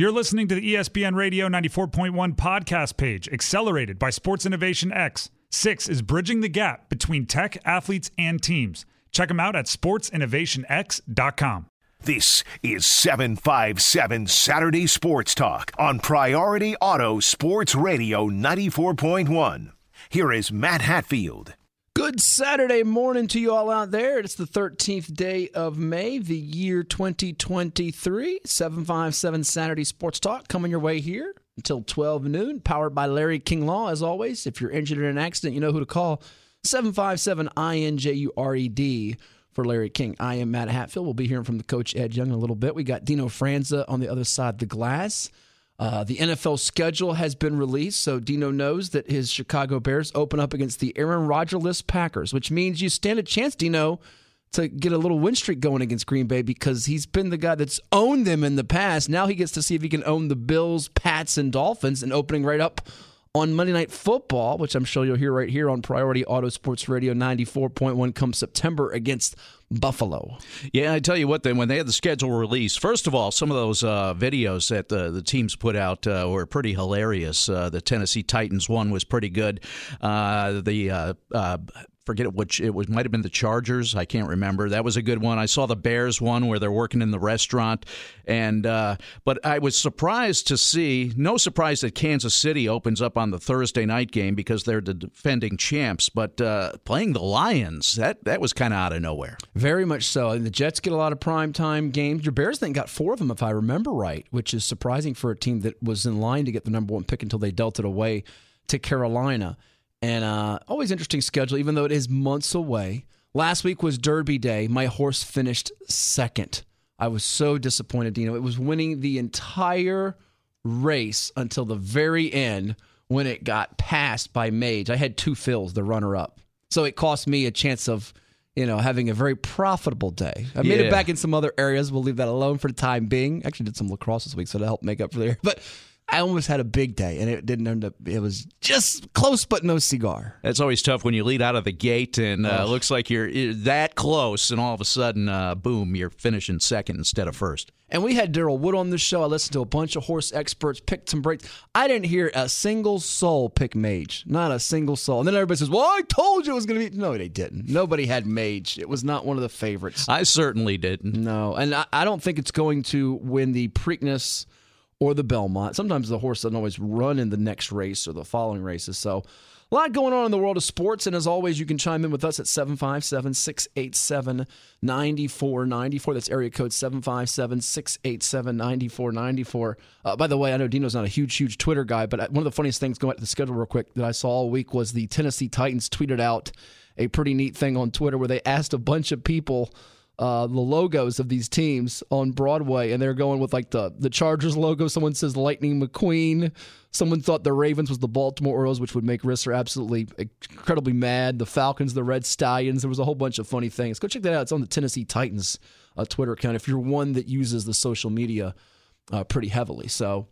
You're listening to the ESPN Radio 94.1 podcast page, accelerated by Sports Innovation X. Six is bridging the gap between tech, athletes, and teams. Check them out at sportsinnovationx.com. This is 757 Saturday Sports Talk on Priority Auto Sports Radio 94.1. Here is Matt Hatfield. Good Saturday morning to you all out there. It's the 13th day of May, the year 2023. 757 Saturday Sports Talk coming your way here until 12 noon, powered by Larry King Law. As always, if you're injured in an accident, you know who to call 757 INJURED for Larry King. I am Matt Hatfield. We'll be hearing from the coach Ed Young in a little bit. We got Dino Franza on the other side of the glass. Uh, the NFL schedule has been released, so Dino knows that his Chicago Bears open up against the Aaron Rodgers Packers, which means you stand a chance, Dino, to get a little win streak going against Green Bay because he's been the guy that's owned them in the past. Now he gets to see if he can own the Bills, Pats, and Dolphins, and opening right up on Monday Night Football, which I'm sure you'll hear right here on Priority Auto Sports Radio 94.1 come September against Buffalo. Yeah, I tell you what, then when they had the schedule released, first of all, some of those uh, videos that the, the teams put out uh, were pretty hilarious. Uh, the Tennessee Titans one was pretty good. Uh, the uh, uh, forget which it was might have been the Chargers. I can't remember. That was a good one. I saw the Bears one where they're working in the restaurant, and uh, but I was surprised to see. No surprise that Kansas City opens up on the Thursday night game because they're the defending champs. But uh, playing the Lions, that that was kind of out of nowhere. Very much so. And the Jets get a lot of prime time games. Your Bears then got four of them, if I remember right, which is surprising for a team that was in line to get the number one pick until they dealt it away to Carolina. And uh, always interesting schedule, even though it is months away. Last week was Derby Day. My horse finished second. I was so disappointed, Dino. It was winning the entire race until the very end when it got passed by Mage. I had Two Phil's, the runner up. So it cost me a chance of, you know, having a very profitable day. I made it back in some other areas. We'll leave that alone for the time being. Actually did some lacrosse this week, so to help make up for there. But I almost had a big day and it didn't end up it was just close but no cigar. That's always tough when you lead out of the gate and uh, looks like you're, you're that close, and all of a sudden, uh, boom, you're finishing second instead of first. And we had Daryl Wood on the show. I listened to a bunch of horse experts, picked some breaks. I didn't hear a single soul pick Mage. Not a single soul. And then everybody says, Well, I told you it was going to be. No, they didn't. Nobody had Mage. It was not one of the favorites. I certainly didn't. No. And I, I don't think it's going to win the Preakness or the Belmont. Sometimes the horse doesn't always run in the next race or the following races. So a lot going on in the world of sports. And as always, you can chime in with us at 757 687 9494. That's area code 757 687 9494. Uh, By the way, I know Dino's not a huge, huge Twitter guy, but one of the funniest things going to the schedule real quick that I saw all week was the Tennessee Titans tweeted out a pretty neat thing on Twitter where they asked a bunch of people uh, the logos of these teams on Broadway, and they're going with like the the Chargers logo. Someone says Lightning McQueen. Someone thought the Ravens was the Baltimore Orioles, which would make Risser absolutely incredibly mad. The Falcons, the Red Stallions. There was a whole bunch of funny things. Go check that out. It's on the Tennessee Titans uh, Twitter account. If you're one that uses the social media uh, pretty heavily, so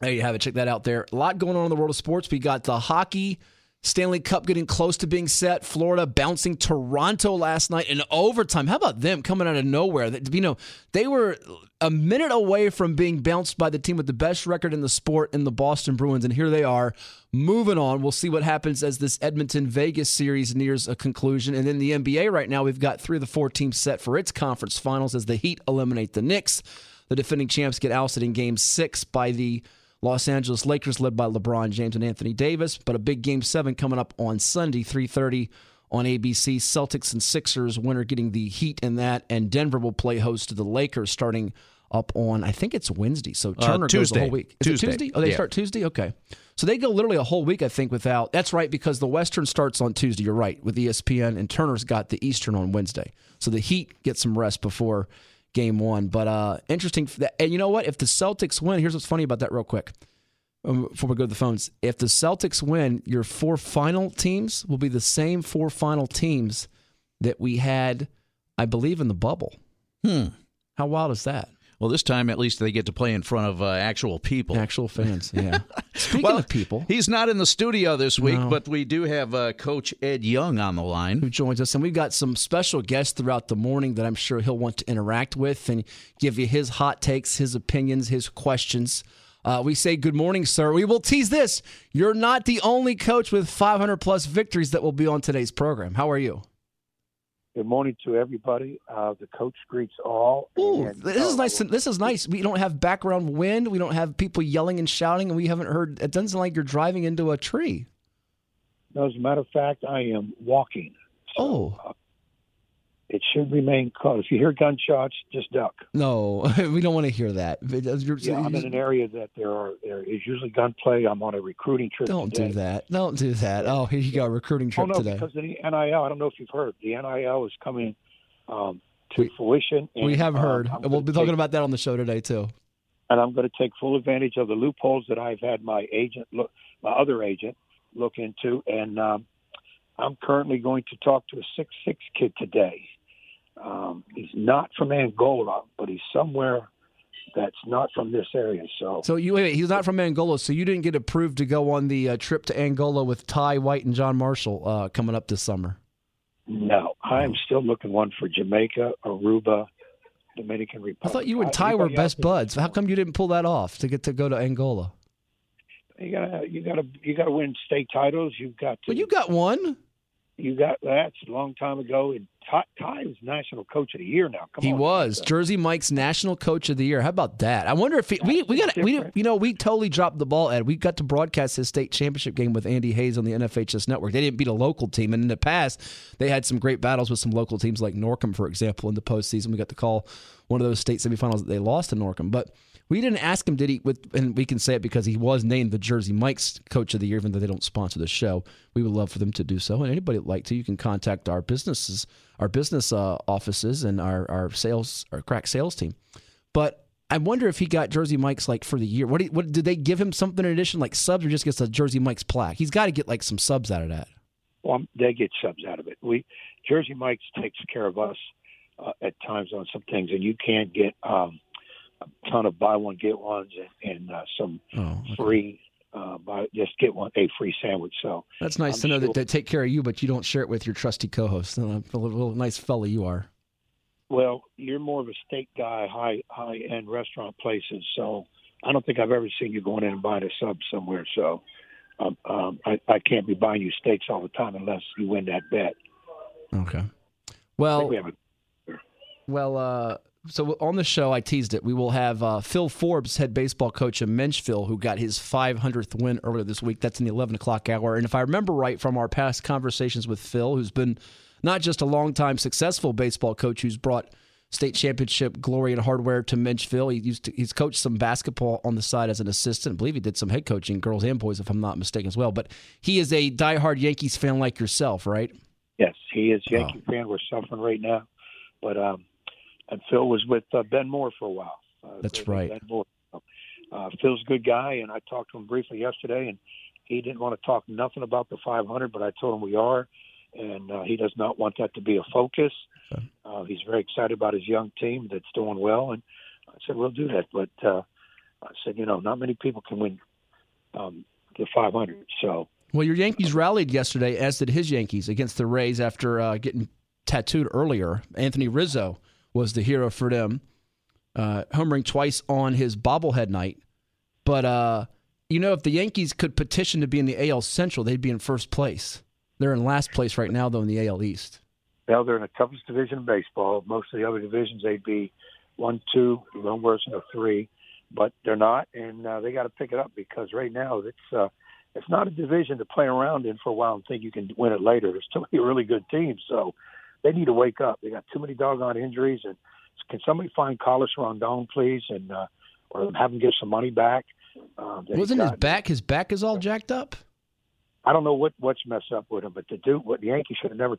there you have it. Check that out there. A lot going on in the world of sports. We got the hockey. Stanley Cup getting close to being set. Florida bouncing Toronto last night in overtime. How about them coming out of nowhere? You know, they were a minute away from being bounced by the team with the best record in the sport in the Boston Bruins, and here they are moving on. We'll see what happens as this Edmonton Vegas series nears a conclusion. And in the NBA right now, we've got three of the four teams set for its conference finals as the Heat eliminate the Knicks. The defending champs get ousted in game six by the Los Angeles Lakers led by LeBron James and Anthony Davis, but a big game 7 coming up on Sunday 3:30 on ABC. Celtics and Sixers winner getting the Heat in that and Denver will play host to the Lakers starting up on I think it's Wednesday. So uh, Turner goes the whole week. Is Tuesday. it Tuesday? Oh, they Yeah. start Tuesday? Okay. So they go literally a whole week I think without That's right because the Western starts on Tuesday, you're right, with ESPN and Turner's got the Eastern on Wednesday. So the Heat get some rest before game 1. But uh interesting and you know what? If the Celtics win, here's what's funny about that real quick um, before we go to the phones, if the Celtics win, your four final teams will be the same four final teams that we had, I believe, in the bubble. Hmm. How wild is that? Well, this time at least they get to play in front of uh, actual people. Actual fans, yeah. Speaking well, of people, he's not in the studio this week, No. but we do have uh, Coach Ed Young on the line. who joins us, and we've got some special guests throughout the morning that I'm sure he'll want to interact with and give you his hot takes, his opinions, his questions. Uh, we say good morning, sir. We will tease this. You're not the only coach with 500 plus victories that will be on today's program. How are you? Good morning to everybody. Uh, the coach greets all. Ooh, and, this is uh, nice. This is nice. We don't have background wind. We don't have people yelling and shouting, and we haven't heard. It doesn't sound like you're driving into a tree. no, as a matter of fact, I am walking. Oh. Uh, it should remain closed. If you hear gunshots, just duck. No, we don't want to hear that. You're- Yeah, I'm in an area that there are there is usually gunplay. I'm on a recruiting trip. Don't today. do that. Don't do that. Oh, here you go, recruiting Oh trip no, today. because the NIL. I don't know if you've heard. The NIL is coming um, to We- fruition. And, We have um, heard. And we'll be talking take- about that on the show today too. and I'm going to take full advantage of the loopholes that I've had my agent look, my other agent look into, and um, I'm currently going to talk to a six six kid today. Um, he's not from Angola, but he's somewhere that's not from this area. So, So you wait, he's not from Angola, so you didn't get approved to go on the uh, trip to Angola with Ty White and John Marshall uh, coming up this summer. no, I'm still looking one for Jamaica, Aruba, Dominican Republic. I thought you and Uh, Ty were best buds. How come you didn't pull that off to get to go to Angola? You gotta, you gotta, you gotta win state titles. You've got to. Well, you got one. You got that's a long time ago. And Ty, Ty was national coach of the year now. Come on. He on, was Jersey Mike's National Coach of the Year. How about that? I wonder if he, we we got we you know we totally dropped the ball. Ed, we got to broadcast his state championship game with Andy Hayes on the NFHS network. They didn't beat a local team, and in the past they had some great battles with some local teams like Norcom, for example, in the postseason. We got to call one of those state semifinals that they lost to Norcom, but. We didn't ask him, did he? With and we can say it because he was named the Jersey Mike's Coach of the Year, even though they don't sponsor the show. We would love for them to do so, and anybody would like to, you can contact our businesses, our business uh, offices, and our our sales, our crack sales team. But I wonder if he got Jersey Mike's like for the year. What what did they give him something in addition, like subs, or just gets a Jersey Mike's plaque? He's got to get like some subs out of that. Well, they get subs out of it. We Jersey Mike's takes care of us uh, at times on some things, and you can't get um, a ton of buy one get ones and, and uh, some Oh, free uh, buy just get one a free sandwich. So that's nice I'm to know sure- that they take care of you, but you don't share it with your trusty co-host. A little nice fella you are. well, you're more of a steak guy, high high end restaurant places. So I don't think I've ever seen you going in and buying a sub somewhere. So. Um, um, I, I can't be buying you steaks all the time unless you win that bet. Okay. Well, we have a Well, uh, so on the show, I teased it. We will have uh, Phil Forbes, head baseball coach of Menchville, who got his 500th win earlier this week. That's in the 11 o'clock hour. And if I remember right from our past conversations with Phil, who's been not just a longtime successful baseball coach who's brought state championship glory and hardware to Menchville, he used to, he's coached some basketball on the side as an assistant. I believe he did some head coaching, girls and boys, if I'm not mistaken, as well. But he is a diehard Yankees fan like yourself, right? Yes, he is Oh. Yankee fan. We're suffering right now, but um, and Phil was with uh, Ben Moore for a while. Uh, That's right. Ben Moore. Uh, Phil's a good guy, and I talked to him briefly yesterday, and he didn't want to talk nothing about the 500, but I told him we are, and uh, he does not want that to be a focus. Okay. Uh, he's very excited about his young team that's doing well, and I said we'll do that. But uh, I said, you know, not many people can win um, the 500, so. Well, your Yankees rallied yesterday, as did his Yankees, against the Rays after uh, getting tattooed earlier. Anthony Rizzo was the hero for them, uh, homering twice on his bobblehead night. But, uh, you know, if the Yankees could petition to be in the AL Central, they'd be in first place. They're in last place right now, though, in the AL East. Well, they're in the toughest division in baseball. Most of the other divisions, they'd be one, two, little worse than a three, but they're not, and uh, they got to pick it up because right now it's uh, it's not a division to play around in for a while and think you can win it later. There's too many really good teams, so they need to wake up. They got too many doggone injuries, and can somebody find Carlos Rondon, please, and uh, or have him give some money back? Um, Wasn't his back? His back is all jacked up? I don't know what what's messed up with him, but the dude, what the Yankees should have never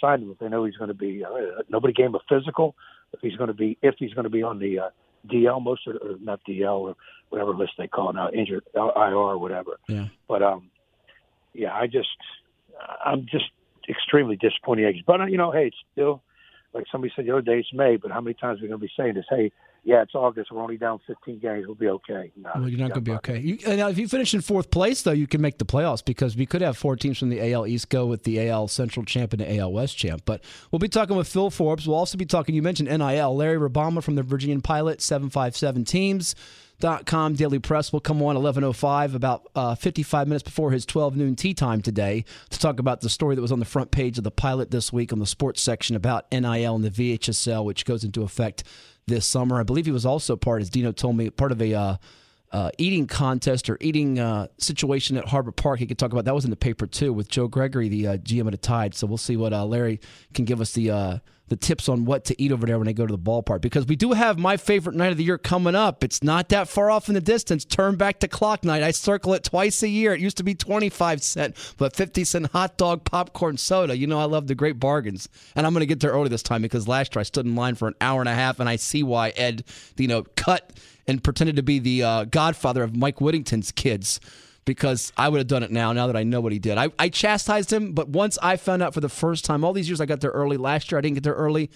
signed him if they know he's going to be. Uh, nobody gave him a physical. If he's going to be, if he's going to be on the uh, DL, most of or not DL or whatever list they call it now, injured IR or whatever. Yeah. But um, yeah, I just, I'm just extremely disappointed. in the Yankees. But uh, you know, hey, it's still like somebody said the other day, it's May. But how many times are we going to be saying this? Hey, yeah, it's August. We're only down 15 games. We'll be okay. No, Well, you're not going to be okay. You, now, if you finish in fourth place, though, you can make the playoffs because we could have four teams from the AL East go with the AL Central champ and the AL West champ. But we'll be talking with Phil Forbes. We'll also be talking, you mentioned NIL. Larry Rubama from the Virginian Pilot, 757 Teams. Com Daily Press will come on 11:05 about uh, 55 minutes before his 12 noon tea time today to talk about the story that was on the front page of the Pilot this week on the sports section about NIL and the VHSL, which goes into effect this summer. I believe he was also part, as Dino told me, part of a uh, uh, eating contest or eating uh, situation at Harbor Park. He could talk about that was in the paper too with Joe Gregory, the uh, GM of the Tide. So we'll see what uh, Larry can give us the uh, the tips on what to eat over there when they go to the ballpark because we do have my favorite night of the year coming up. It's not that far off in the distance. Turn back to clock night. I circle it twice a year. It used to be 25 cent, but 50 cent hot dog, popcorn, soda. You know I love the great bargains. And I'm going to get there early this time because last year I stood in line for an hour and a half and I see why Ed, you know, cut and pretended to be the uh, godfather of Mike Whittington's kids because I would have done it now, now that I know what he did. I, I chastised him, but once I found out for the first time, all these years I got there early. Last year I didn't get there early.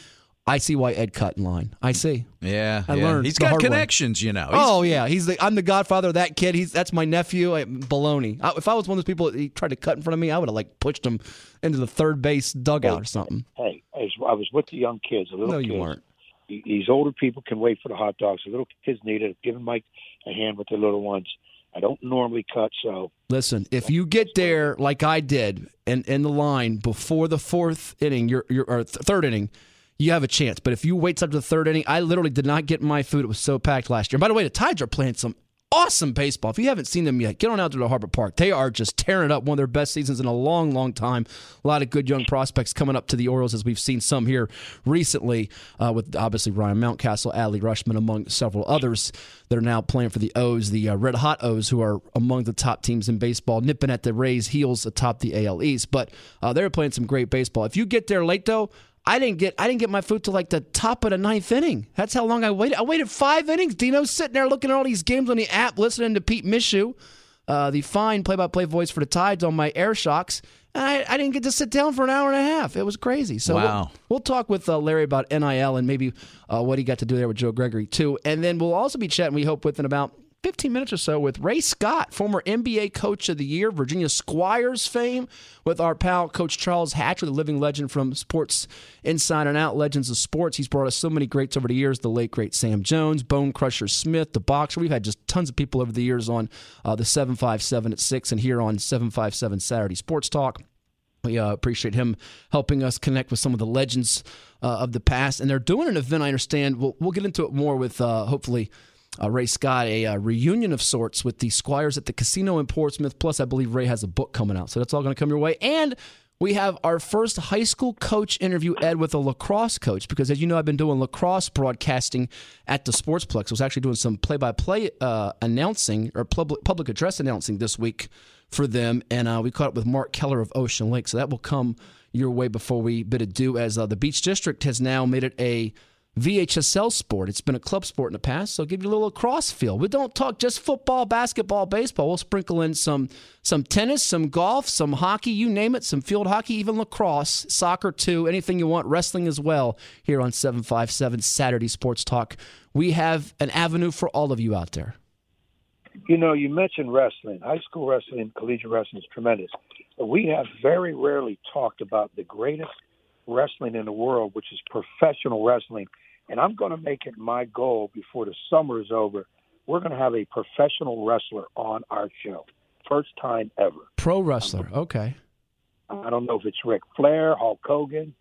I see why Ed cut in line. I see. Yeah, I yeah. learned He's the got hard way. connections, you know. He's- Oh yeah, he's the I'm the godfather of that kid. He's that's my nephew. I, baloney. I, if I was one of those people that he tried to cut in front of me, I would have like pushed him into the third base dugout or something. Hey, I was with the young kids, the little No, kids. you weren't. These older people can wait for the hot dogs. The little kids need it. Giving Mike a hand with the little ones. I don't normally cut, so Listen, if you get there like I did and in the line before the fourth inning, you're, you're or third inning, you have a chance. But if you wait up to the third inning, I literally did not get my food. It was so packed last year. And by the way, the Tides are playing some awesome baseball. If you haven't seen them yet, get on out to the Harbor Park. They are just tearing up. One of their best seasons in a long, long time. A lot of good young prospects coming up to the Orioles, as we've seen some here recently, uh, with obviously Ryan Mountcastle, Adley Rutschman, among several others that are now playing for the O's, the uh, Red Hot O's, who are among the top teams in baseball, nipping at the Rays' heels atop the AL East. But uh, they're playing some great baseball. If you get there late, though, I didn't get I didn't get my food till like the top of the ninth inning. That's how long I waited. I waited five innings. Dino's sitting there looking at all these games on the app, listening to Pete Michaud, uh, the fine play-by-play voice for the Tides on my air shocks. And I, I didn't get to sit down for an hour and a half. It was crazy. So we'll- we'll, talk with uh, Larry about NIL and maybe uh, what he got to do there with Joe Gregory too. And then we'll also be chatting. We hope with within about 15 minutes or so with Ray Scott, former NBA Coach of the Year, Virginia Squires fame, with our pal Coach Charles Hatcher, the living legend from Sports Inside and Out, Legends of Sports. He's brought us so many greats over the years. The late great Sam Jones, Bone Crusher Smith, the boxer. We've had just tons of people over the years on uh, the 757 at six and here on 757 Saturday Sports Talk. We uh, appreciate him helping us connect with some of the legends uh, of the past, and they're doing an event. I understand. We'll we'll get into it more with uh, hopefully uh, Ray Scott, a uh, reunion of sorts with the Squires at the casino in Portsmouth. Plus, I believe Ray has a book coming out, so that's all going to come your way. And we have our first high school coach interview, Ed, with a lacrosse coach, because as you know, I've been doing lacrosse broadcasting at the Sportsplex. I was actually doing some play-by-play uh, announcing or public public address announcing this week for them, and uh, we caught up with Mark Keller of Ocean Lake. So that will come your way before we bid adieu, as uh, the Beach District has now made it a VHSL sport. It's been a club sport in the past, so I'll give you a little cross feel. We don't talk just football, basketball, baseball. We'll sprinkle in some some tennis, some golf, some hockey, you name it, some field hockey, even lacrosse, soccer too, anything you want, wrestling as well here on 757 Saturday Sports Talk. We have an avenue for all of you out there. You know, you mentioned wrestling. High school wrestling, collegiate wrestling is tremendous. But we have very rarely talked about the greatest wrestling in the world, which is professional wrestling. And I'm going to make it my goal before the summer is over. We're going to have a professional wrestler on our show. First time ever. Pro wrestler, okay. I don't know if it's Ric Flair, Hulk Hogan,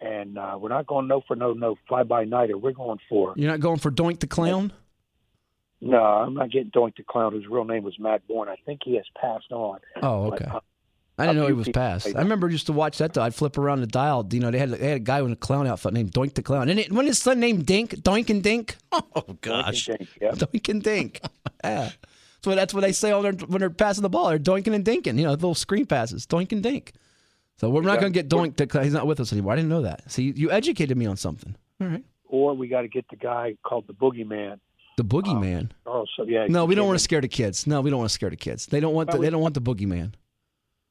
and uh, we're not going no for no no fly by nighter. We're going for You're not going for Doink the Clown? no. I'm not getting Doink the Clown, whose real name was Matt Borne. I think he has passed on. Oh, But, okay. uh, I didn't know he was people passed. I remember used to watch that. Though. I'd flip around the dial. You know, they had they had a guy with a clown outfit named Doink the Clown. And it, when his son named Dink, Doink and Dink, Oh Doink gosh. and Dink, yeah. Doink and Dink. yeah. So that's what they say all their, when they're passing the ball. They're doinking and dinking. You know, little screen passes, doink and dink. So we're not going to get Doink. To, he's not with us anymore. I didn't know that. See, you educated me on something. All right. Or we got to get the guy called the Boogeyman. The boogeyman. Um, oh, so yeah. no, we don't want to scare the kids. No, we don't want to scare the kids. They don't want. The, Well, they don't want the boogeyman.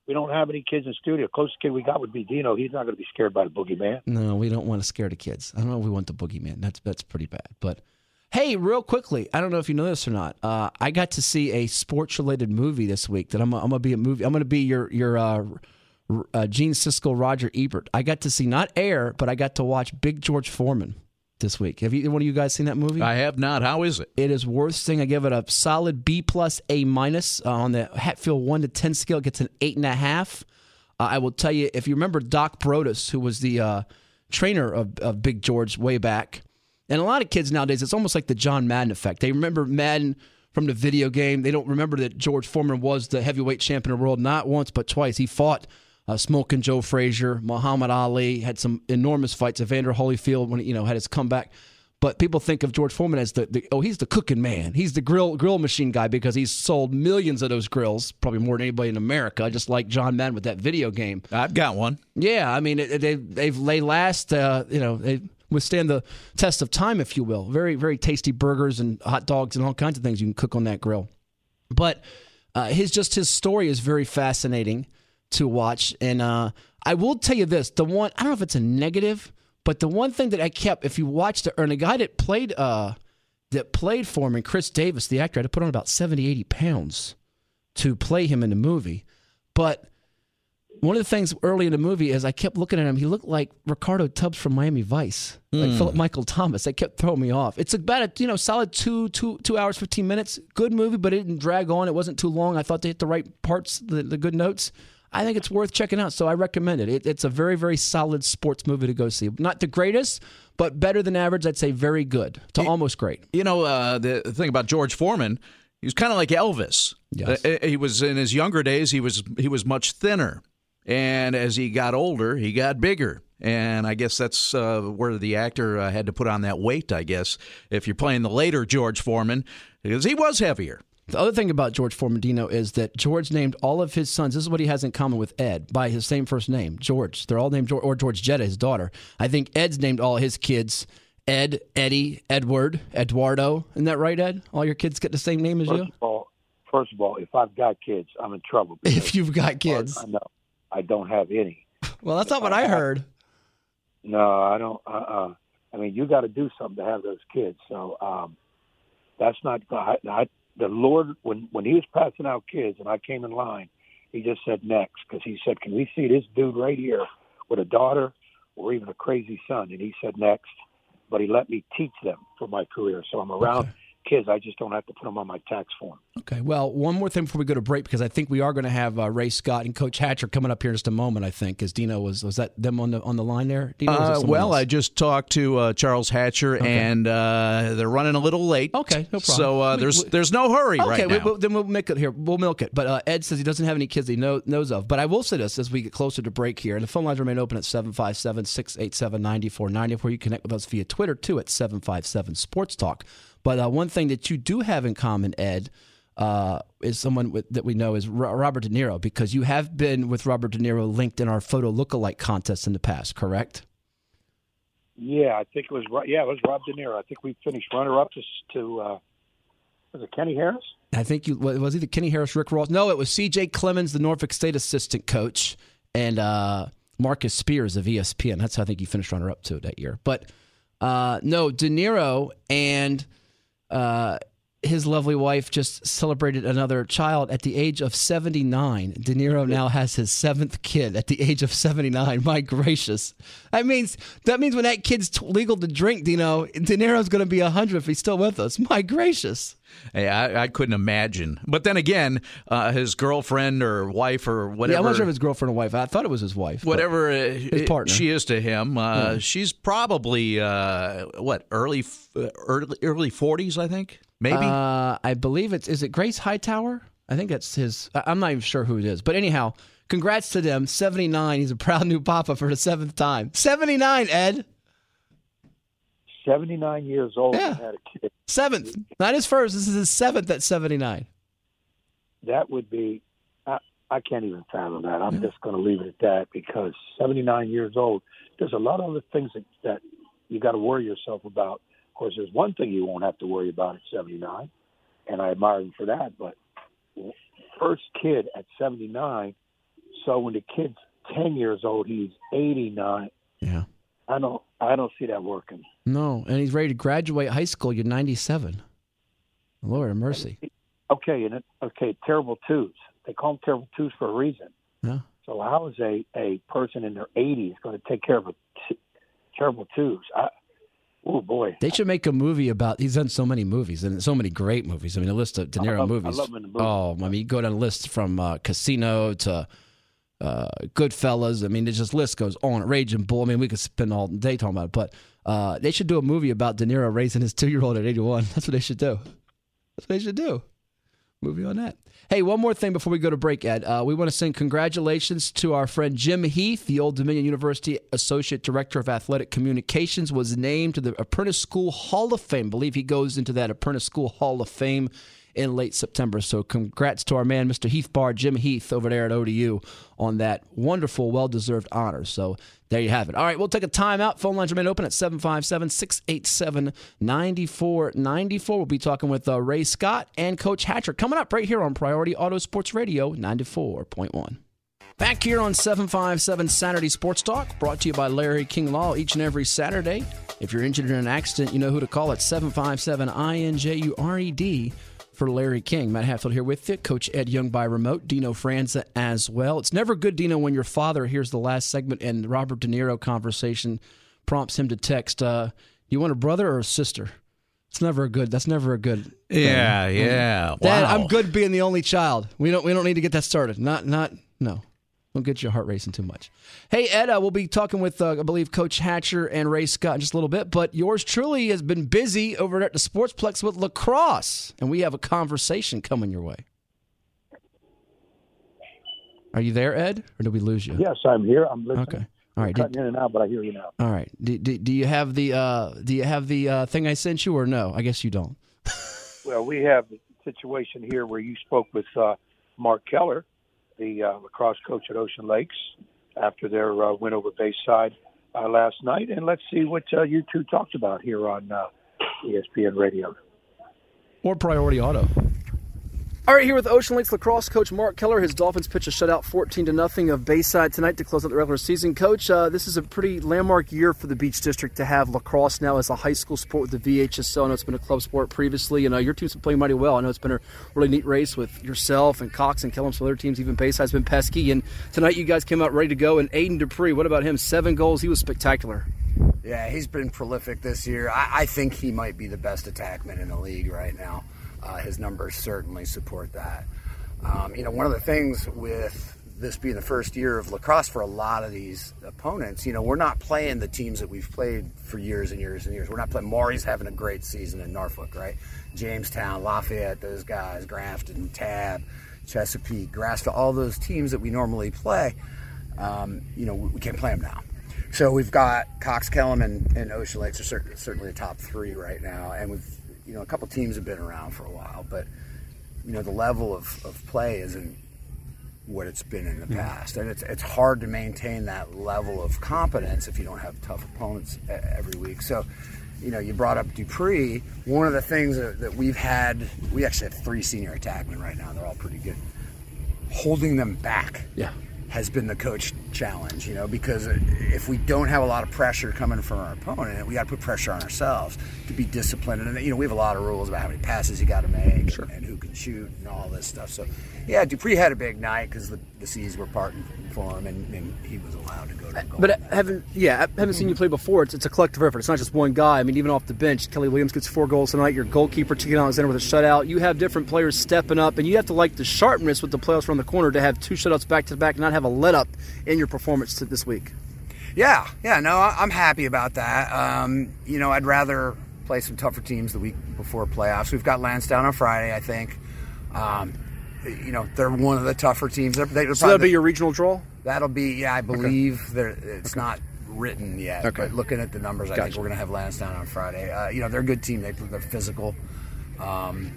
We don't have any kids in studio. Closest kid we got would be Dino. He's not going to be scared by the Boogeyman. No, we don't want to scare the kids. I don't know if we want the boogeyman. That's that's pretty bad. But Hey, real quickly, I don't know if you know this or not. Uh, I got to see a sports-related movie this week. That I'm, I'm gonna be a movie. I'm gonna be your your uh, uh, Gene Siskel, Roger Ebert. I got to see not Air, but I got to watch Big George Foreman this week. Have you one of you guys seen that movie? I have not. How is it? It is worth seeing. I give it a solid B plus A minus uh, on the Hatfield one to ten scale. It gets an eight and a half. Uh, I will tell you if you remember Doc Broadus, who was the uh, trainer of, of Big George way back, and a lot of kids nowadays, it's almost like the John Madden effect. They remember Madden from the video game. They don't remember that George Foreman was the heavyweight champion of the world not once but twice. He fought uh, Smoking Joe Frazier, Muhammad Ali, had some enormous fights. Evander Holyfield when he, you know had his comeback. But people think of George Foreman as the, the, oh he's the cooking man. He's the grill grill machine guy because he's sold millions of those grills, probably more than anybody in America. Just like John Madden with that video game. I've got one. Yeah, I mean it, they they've they last uh, you know they withstand the test of time, if you will. Very very tasty burgers and hot dogs and all kinds of things you can cook on that grill. But uh, his just his story is very fascinating to watch. And uh, I will tell you this: the one I don't know if it's a negative, but the one thing that I kept, if you watch the guy that played uh, that played for him, and Khris Davis, the actor, I had to put on about 70, 80 pounds to play him in the movie. But one of the things early in the movie is I kept looking at him. He looked like Ricardo Tubbs from Miami Vice, like Hmm. Philip Michael Thomas. That kept throwing me off. It's about a you know solid two two two hours fifteen minutes. Good movie, but it didn't drag on. It wasn't too long. I thought they hit the right parts, the, the good notes. I think it's worth checking out. So I recommend it. it. It's a very very solid sports movie to go see. Not the greatest, but better than average. I'd say very good to almost great. You know, uh, the thing about George Foreman, he was kind of like Elvis. Yes. Uh, he was in his younger days. He was he was much thinner, and as he got older, he got bigger. And I guess that's uh, where the actor uh, had to put on that weight. I guess if you're playing the later George Foreman, because he was heavier. The other thing about George Foreman Dino is that George named all of his sons. This is what he has in common with Ed by his same first name, George. They're all named George, or Georgetta, his daughter. I think Ed's named all his kids Ed, Eddie, Edward, Eduardo. Isn't that right, Ed? All your kids get the same name as First you? of all, first of all, if I've got kids, I'm in trouble. If you've got kids. I know I don't have any. Well, that's not what I heard. No, I don't. Uh, uh I mean, you got to do something to have those kids. So um, that's not. I, I, the Lord, when when He was passing out kids, and I came in line, He just said next because He said, "Can we see this dude right here with a daughter or even a crazy son?" And He said next, but He let me teach them for my career. So I'm around kids. I just don't have to put them on my tax form. Okay. Well, one more thing before we go to break, because I think we are going to have uh, Ray Scott and Coach Hatcher coming up here in just a moment. I think, because Dino was was that them on the on the line there? Dino, or was it Uh, well, else? I just talked to uh, Charles Hatcher, and uh, they're running a little late. Okay, no problem. So uh, We- there's we- there's no hurry Okay, right we- now. we- then we'll make it here. We'll milk it. But uh, Ed says he doesn't have any kids he know, knows of. But I will say this as we get closer to break here. And the phone lines remain open at 757 687 9490, where you connect with us via Twitter too at 757 Sports Talk. But uh, one thing that you do have in common, Ed, uh, is someone with, that we know is Ro- Robert De Niro, because you have been with Robert De Niro linked in our photo lookalike contest in the past, correct? Yeah, I think it was. Yeah, it was Rob De Niro. I think we finished runner up to to uh, was it Kenny Harris? I think you was either Kenny Harris, Rick Ross. No, it was C.J. Clemens, the Norfolk State assistant coach, and uh, Marcus Spears of ESPN. That's how I think you finished runner up to that year. But uh, no, De Niro and uh, his lovely wife just celebrated another child at the age of 79. De Niro now has his seventh kid at the age of 79. My gracious. That means that means when that kid's t- legal to drink, know, De Niro's going to be 100 if he's still with us. My gracious. Hey, I, I couldn't imagine. But then again, uh, his girlfriend or wife or whatever. Yeah, I'm not sure if his girlfriend or wife. I thought it was his wife. whatever uh, partner. she is to him, uh, she's probably uh, what early uh, early early forties, I think, maybe. Uh, I believe it's is it Grace Hightower? I think that's his. I'm not even sure who it is, but anyhow, congrats to them. 79. He's a proud new papa for the seventh time. 79, Ed. Seventy nine years old Yeah. and had a kid. Seventh, not his first. This is his seventh at 79. That would be. I, I can't even fathom that. I'm just going to leave it at that because 79 years old. There's a lot of other things that, that you got to worry yourself about. Of course, there's one thing you won't have to worry about at 79, and I admire him for that. But first kid at 79, so when the kid's 10 years old, he's 89. Yeah. I don't. I don't see that working. No, and he's ready to graduate high school. You're 97. Lord have mercy. Okay, and it, okay, terrible twos. They call them terrible twos for a reason. Yeah. So how is a a person in their 80s going to take care of a t- terrible twos? I, oh boy. They should make a movie about. He's done so many movies and so many great movies. I mean, a list of De Niro I love, movies. I love him in the. Oh, I mean, you go down the list from uh, Casino to uh, Goodfellas. I mean, it just list goes on. Raging Bull. I mean, we could spend all day talking about it, but uh, they should do a movie about De Niro raising his two year old at 81. That's what they should do. That's what they should do. Movie on that. Hey, one more thing before we go to break, Ed. Uh, we want to send congratulations to our friend Jim Heath, the Old Dominion University Associate Director of Athletic Communications, was named to the Apprentice School Hall of Fame. I believe he goes into that Apprentice School Hall of Fame in late September. So congrats to our man, Mr. Heath Bar, Jim Heath, over there at ODU on that wonderful, well deserved honor. So there you have it. All right, we'll take a timeout. Phone lines remain open at 757 687 9494. We'll be talking with uh, Ray Scott and Coach Hatcher coming up right here on Priority Auto Sports Radio 94.1. Back here on 757 Saturday Sports Talk, brought to you by Larry King Law each and every Saturday. If you're injured in an accident, you know who to call at 757 INJURED for Larry King. Matt Hatfield here with you. Coach Ed Young by remote. Dino Franza as well. It's never good, Dino, when your father hears the last segment and Robert De Niro conversation prompts him to text, uh, you want a brother or a sister? It's never a good. That's never a good. thing. Yeah, yeah. Dad, wow. I'm good being the only child. We don't. We don't need to get that started. Not. Not. No. Don't get your heart racing too much. Hey, Ed, uh, we'll be talking with, uh, I believe, Coach Hatcher and Ray Scott in just a little bit. But yours truly has been busy over at the Sportsplex with lacrosse, and we have a conversation coming your way. Are you there, Ed, or did we lose you? Yes, I'm here. I'm listening. Okay. All right. Cutting Did, in and out, but I hear you now. all right. Do, do, do you have the uh, Do you have the uh, thing I sent you, or no? I guess you don't. Well, we have a situation here where you spoke with uh, Mark Keller, the uh, lacrosse coach at Ocean Lakes, after their uh, win over Bayside uh, last night, and let's see what uh, you two talked about here on uh, ESPN Radio. Or Priority Auto. All right, here with Ocean Lakes lacrosse coach Mark Keller. His Dolphins pitch a shutout 14 to nothing of Bayside tonight to close out the regular season. Coach, uh, this is a pretty landmark year for the Beach District to have lacrosse now as a high school sport with the VHSL. I know it's been a club sport previously, and uh, your team's been playing mighty well. I know it's been a really neat race with yourself and Cox and Kellum, some other teams. Even Bayside's been pesky, and tonight you guys came out ready to go. And Aiden Dupree, what about him? Seven goals. He was spectacular. Yeah, he's been prolific this year. I, I think he might be the best attackman in the league right now. Uh, his numbers certainly support that. Um, you know, one of the things with this being the first year of lacrosse for a lot of these opponents, you know, we're not playing the teams that we've played for years and years and years. We're not playing. Maury's having a great season in Norfolk, right? Jamestown, Lafayette, those guys, Grafton, Tabb, Chesapeake, Grassfield, all those teams that we normally play. Um, you know, we, we can't play them now. So we've got Cox, Kellum, and, and Ocean Lakes are cer- certainly the top three right now, and we've you know a couple teams have been around for a while, but you know the level of, of play isn't what it's been in the hmm. past, and it's it's hard to maintain that level of competence if you don't have tough opponents every week. So. You know, you brought up Dupree. One of the things that, that we've had, we actually have three senior attackmen right now. They're all pretty good. Holding them back Yeah. Has been the coach challenge, you know, because if we don't have a lot of pressure coming from our opponent, we got to put pressure on ourselves to be disciplined. And you know, we have a lot of rules about how many passes you got to make Sure. and who can shoot and all this stuff. So, yeah, Dupree had a big night because the, the seas were parting for him, and, and he was allowed to go to goal. But haven't, yeah, haven't seen you play before. It's, it's a collective effort. It's not just one guy. I mean, even off the bench, Kelly Williams gets four goals tonight. Your goalkeeper, Tegan Alexander, with a shutout. You have different players stepping up, and you have to like the sharpness with the playoffs around the corner to have two shutouts back to back, and not have a let up in your performance this week. Yeah, yeah, no, I'm happy about that. Um, you know, I'd rather play some tougher teams the week before playoffs. We've got Landstown on Friday, I think. Um, you know, they're one of the tougher teams. They're, they're So that'll be your regional draw. That'll be, yeah, I believe there. It's not written yet, Okay. but looking at the numbers, I think we're going to have Landstown on Friday. Uh, you know, they're a good team. They, they're physical. Um,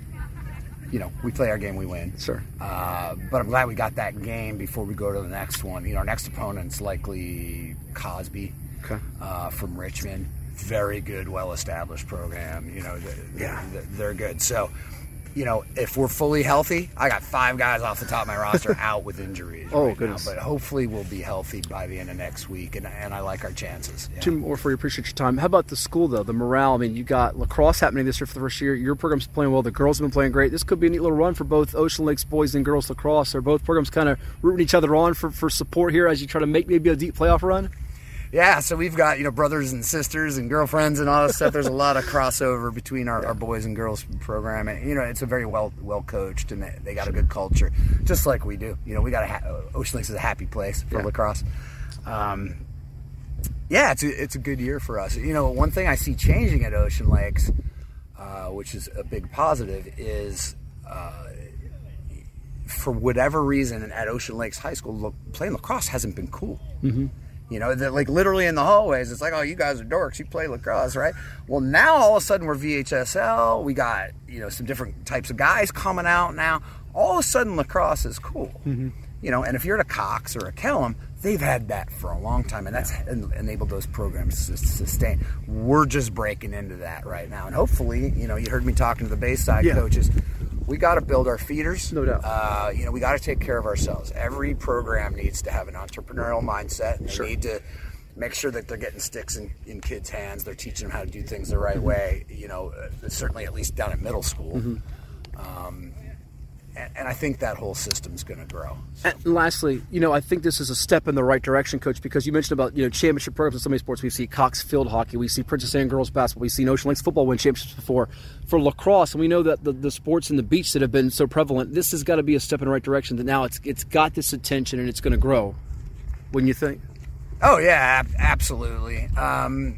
you know, we play our game, we win. Sure. Uh, but I'm glad we got that game before we go to the next one. You know, our next opponent's likely Cosby Okay. uh, from Richmond. Very good, well-established program. You know, they're, Yeah. they're good. So, you know, if we're fully healthy, I got five guys off the top of my roster out with injuries. Oh, right goodness. Now, but hopefully we'll be healthy by the end of next week, and, and I like our chances. Yeah. Jim Orfrey, appreciate your time. How about the school though? The morale. I mean, you got lacrosse happening this year for the first year. Your program's playing well. The girls have been playing great. This could be a neat little run for both Ocean Lakes boys and girls lacrosse. Are both programs kind of rooting each other on for, for support here as you try to make maybe a deep playoff run? Yeah, so we've got you know brothers and sisters and girlfriends and all this stuff. There's a lot of crossover between our, our boys and girls program, and you know it's a very well well coached and they, they got a good culture, just like we do. You know, we got a ha- Ocean Lakes is a happy place for Yeah. lacrosse. Um, yeah, it's a, it's a good year for us. You know, one thing I see changing at Ocean Lakes, uh, which is a big positive, is uh, for whatever reason at Ocean Lakes High School, look, playing lacrosse hasn't been cool. Mm-hmm. You know, that like literally in the hallways, it's like, oh, you guys are dorks. You play lacrosse, right? Well, now all of a sudden we're VHSL. We got you know some different types of guys coming out now. All of a sudden, lacrosse is cool. Mm-hmm. You know, and if you're at a Cox or a Kellum, they've had that for a long time, and that's enabled those programs to sustain. We're just breaking into that right now, and hopefully, you know, you heard me talking to the Bayside Yeah. coaches. We got to build our feeders. No doubt. Uh, you know, we got to take care of ourselves. Every program needs to have an entrepreneurial mindset, and they need to make sure that they're getting sticks in, in kids' hands. They're teaching them how to do things the right way. You know, uh, certainly at least down at middle school. Um, and, and I think that whole system's going to grow. So. And lastly, you know, I think this is a step in the right direction, Coach, because you mentioned about you know championship programs in so many sports. We see Cox Field Hockey, we see Princess Anne girls basketball, we see Ocean Lakes football win championships before. For lacrosse, and we know that the, the sports in the beach that have been so prevalent, this has got to be a step in the right direction. That now it's it's got this attention and it's going to grow. Wouldn't you think? Oh yeah, ab- absolutely. Um,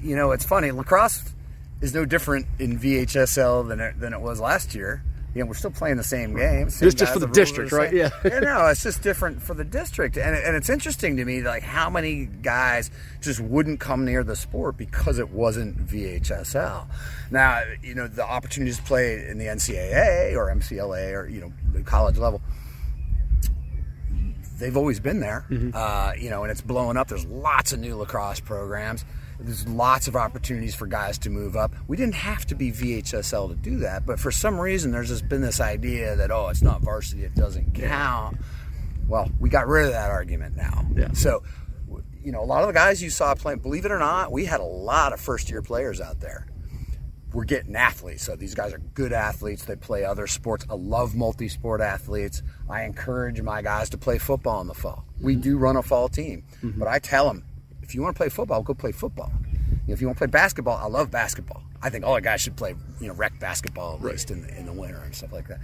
you know, it's funny. Lacrosse is no different in VHSL than it, than it was last year. You know, we're still playing the same games. same It's just for the district, right? Yeah. yeah, no, it's just different for the district, and and it's interesting to me like how many guys just wouldn't come near the sport because it wasn't VHSL. Now, you know, the opportunities to play in the NCAA or MCLA or you know the college level they've always been there, uh, you know, and it's blowing up. There's lots of new lacrosse programs. There's lots of opportunities for guys to move up. We didn't have to be VHSL to do that, but for some reason, there's just been this idea that oh, it's not varsity, it doesn't count. Well, we got rid of that argument now. Yeah. So, you know, a lot of the guys you saw playing, believe it or not, we had a lot of first-year players out there we're getting athletes. So these guys are good athletes. They play other sports. I love multi-sport athletes. I encourage my guys to play football in the fall. We mm-hmm. do run a fall team, mm-hmm. but I tell them, if you want to play football, go play football. If you want to play basketball, I love basketball. I think all the guys should play, you know, rec basketball at least in the, in the winter and stuff like that.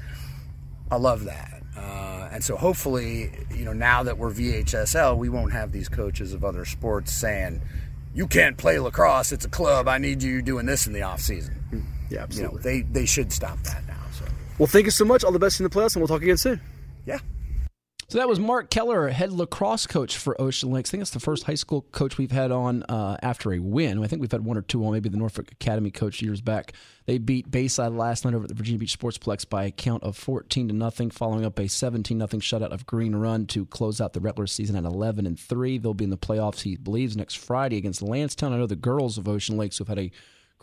I love that. Uh, and so hopefully, you know, now that we're VHSL, we won't have these coaches of other sports saying, you can't play lacrosse. It's a club. I need you doing this in the off season. Yeah, You know, they, they should stop that now. So, Well, thank you so much. All the best in the playoffs, and we'll talk again soon. yeah. So that was Mark Keller, head lacrosse coach for Ocean Lakes. I think it's the first high school coach we've had on uh, after a win. I think we've had one or two on, maybe the Norfolk Academy coach years back. They beat Bayside last night over at the Virginia Beach Sportsplex by a count of 14 to nothing, following up a 17 nothing shutout of Green Run to close out the regular season at 11 and 3. They'll be in the playoffs, he believes, next Friday against Landstown. I know the girls of Ocean Lakes who've had a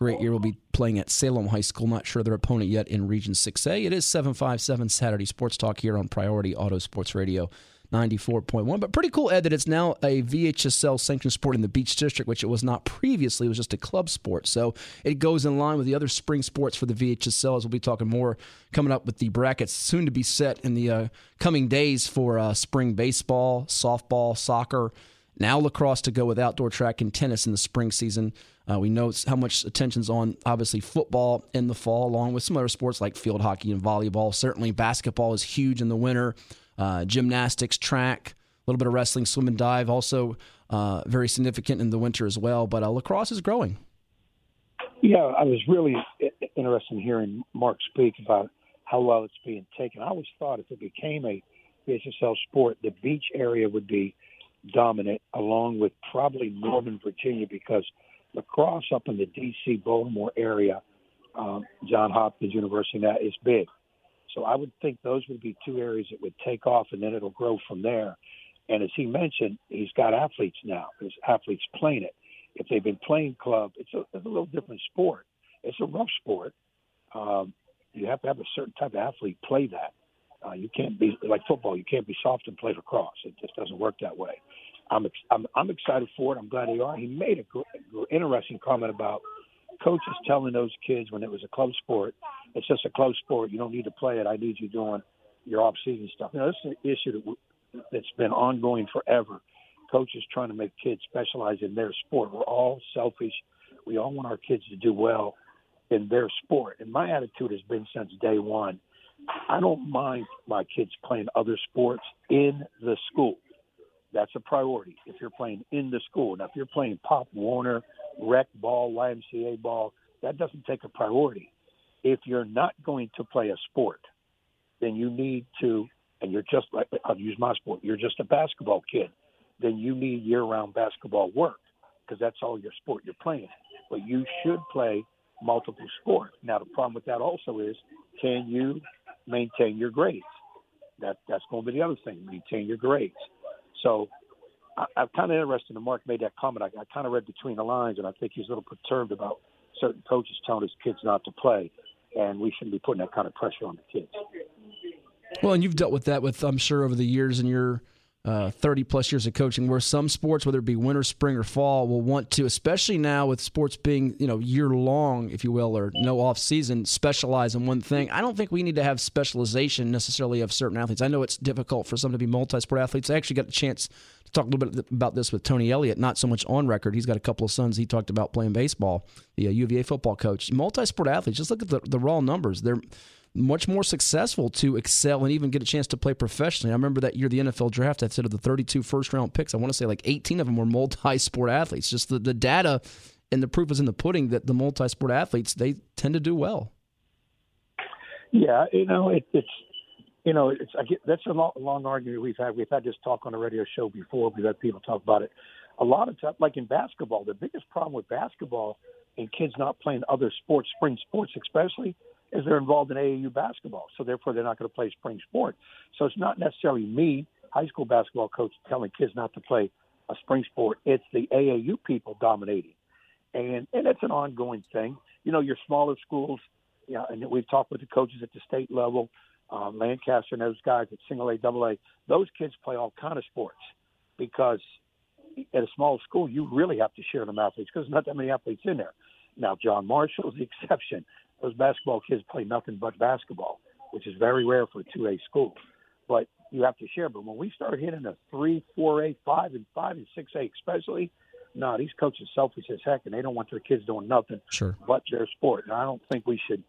great year will be playing at Salem High School. Not sure their opponent yet in Region 6A. It is 757 Saturday Sports Talk here on Priority Auto Sports Radio 94.1. But pretty cool, Ed, that it's now a VHSL sanctioned sport in the Beach District, which it was not previously. It was just a club sport. So it goes in line with the other spring sports for the VHSL, as we'll be talking more coming up with the brackets soon to be set in the uh, coming days for uh, spring baseball, softball, soccer. Now lacrosse to go with outdoor track and tennis in the spring season. Uh, we know how much attention's on obviously football in the fall, along with some other sports like field hockey and volleyball. Certainly basketball is huge in the winter. Uh, gymnastics, track, a little bit of wrestling, swim and dive, also uh, very significant in the winter as well. But uh, lacrosse is growing. Yeah, I was really interested in hearing Mark speak about how well it's being taken. I always thought if it became a VHSL sport, the beach area would be dominant, along with probably Northern Virginia, because lacrosse up in the D.C. Baltimore area, um, John Hopkins University, that is big. So I would think those would be two areas that would take off, and then it'll grow from there. And as he mentioned, he's got athletes now. There's athletes playing it. If they've been playing club, it's a, it's a little different sport. It's a rough sport. Um, You have to have a certain type of athlete play that. Uh, you can't be like football. You can't be soft and play lacrosse. It just doesn't work that way. I'm ex- I'm, I'm excited for it. I'm glad they are. He made a gr- interesting comment about coaches telling those kids when it was a club sport, it's just a club sport. You don't need to play it. I need you doing your off-season stuff. You know, this is an issue that w- that's been ongoing forever. Coaches trying to make kids specialize in their sport. We're all selfish. We all want our kids to do well in their sport. And my attitude has been since day one. I don't mind my kids playing other sports in the school. That's a priority if you're playing in the school. Now, if you're playing Pop Warner, rec ball, YMCA ball, that doesn't take a priority. If you're not going to play a sport, then you need to, and you're just like, I'll use my sport, you're just a basketball kid, then you need year round basketball work because that's all your sport you're playing. But you should play multiple sports. Now, the problem with that also is can you maintain your grades? That, that's going to be the other thing, maintain your grades. So I, I'm kind of interested. And Mark made that comment. I, I kind of read between the lines, and I think he's a little perturbed about certain coaches telling his kids not to play, and we shouldn't be putting that kind of pressure on the kids. Well, and you've dealt with that with I'm sure over the years in your uh, 30 plus years of coaching, where some sports, whether it be winter, spring, or fall, will want to, especially now with sports being you know year long, if you will, or no off season, specialize in one thing. I don't think we need to have specialization necessarily of certain athletes. I know it's difficult for some to be multi-sport athletes. I actually got a chance to talk a little bit about this with Tony Elliott, not so much on record. He's got a couple of sons. He talked about playing baseball. The UVA football coach, multi-sport athletes. Just look at the, the raw numbers. They're much more successful to excel and even get a chance to play professionally. I remember that year the NFL draft, I said of the 32 first round picks, I want to say like 18 of them were multi sport athletes. Just the, the data and the proof is in the pudding that the multi sport athletes, they tend to do well. Yeah, you know, it, it's you know, it's I get, that's a long, long argument we've had. We've had this talk on a radio show before. We've had people talk about it. A lot of times, like in basketball, the biggest problem with basketball and kids not playing other sports, spring sports especially, is they're involved in AAU basketball. So therefore, they're not going to play spring sport. So it's not necessarily me, high school basketball coach, telling kids not to play a spring sport. It's the AAU people dominating, and and it's an ongoing thing. You know, your smaller schools, you know, and we've talked with the coaches at the state level, um, Lancaster and those guys at single A, double A. Those kids play all kind of sports because at a small school, you really have to share them athletes because there's not that many athletes in there. Now, John Marshall is the exception. Those basketball kids play nothing but basketball, which is very rare for a 2A school. But you have to share. But when we start hitting a 3, 4A, 5, and 5 and 6A especially, no, these coaches selfish as heck, and they don't want their kids doing nothing sure. but their sport. And I don't think we should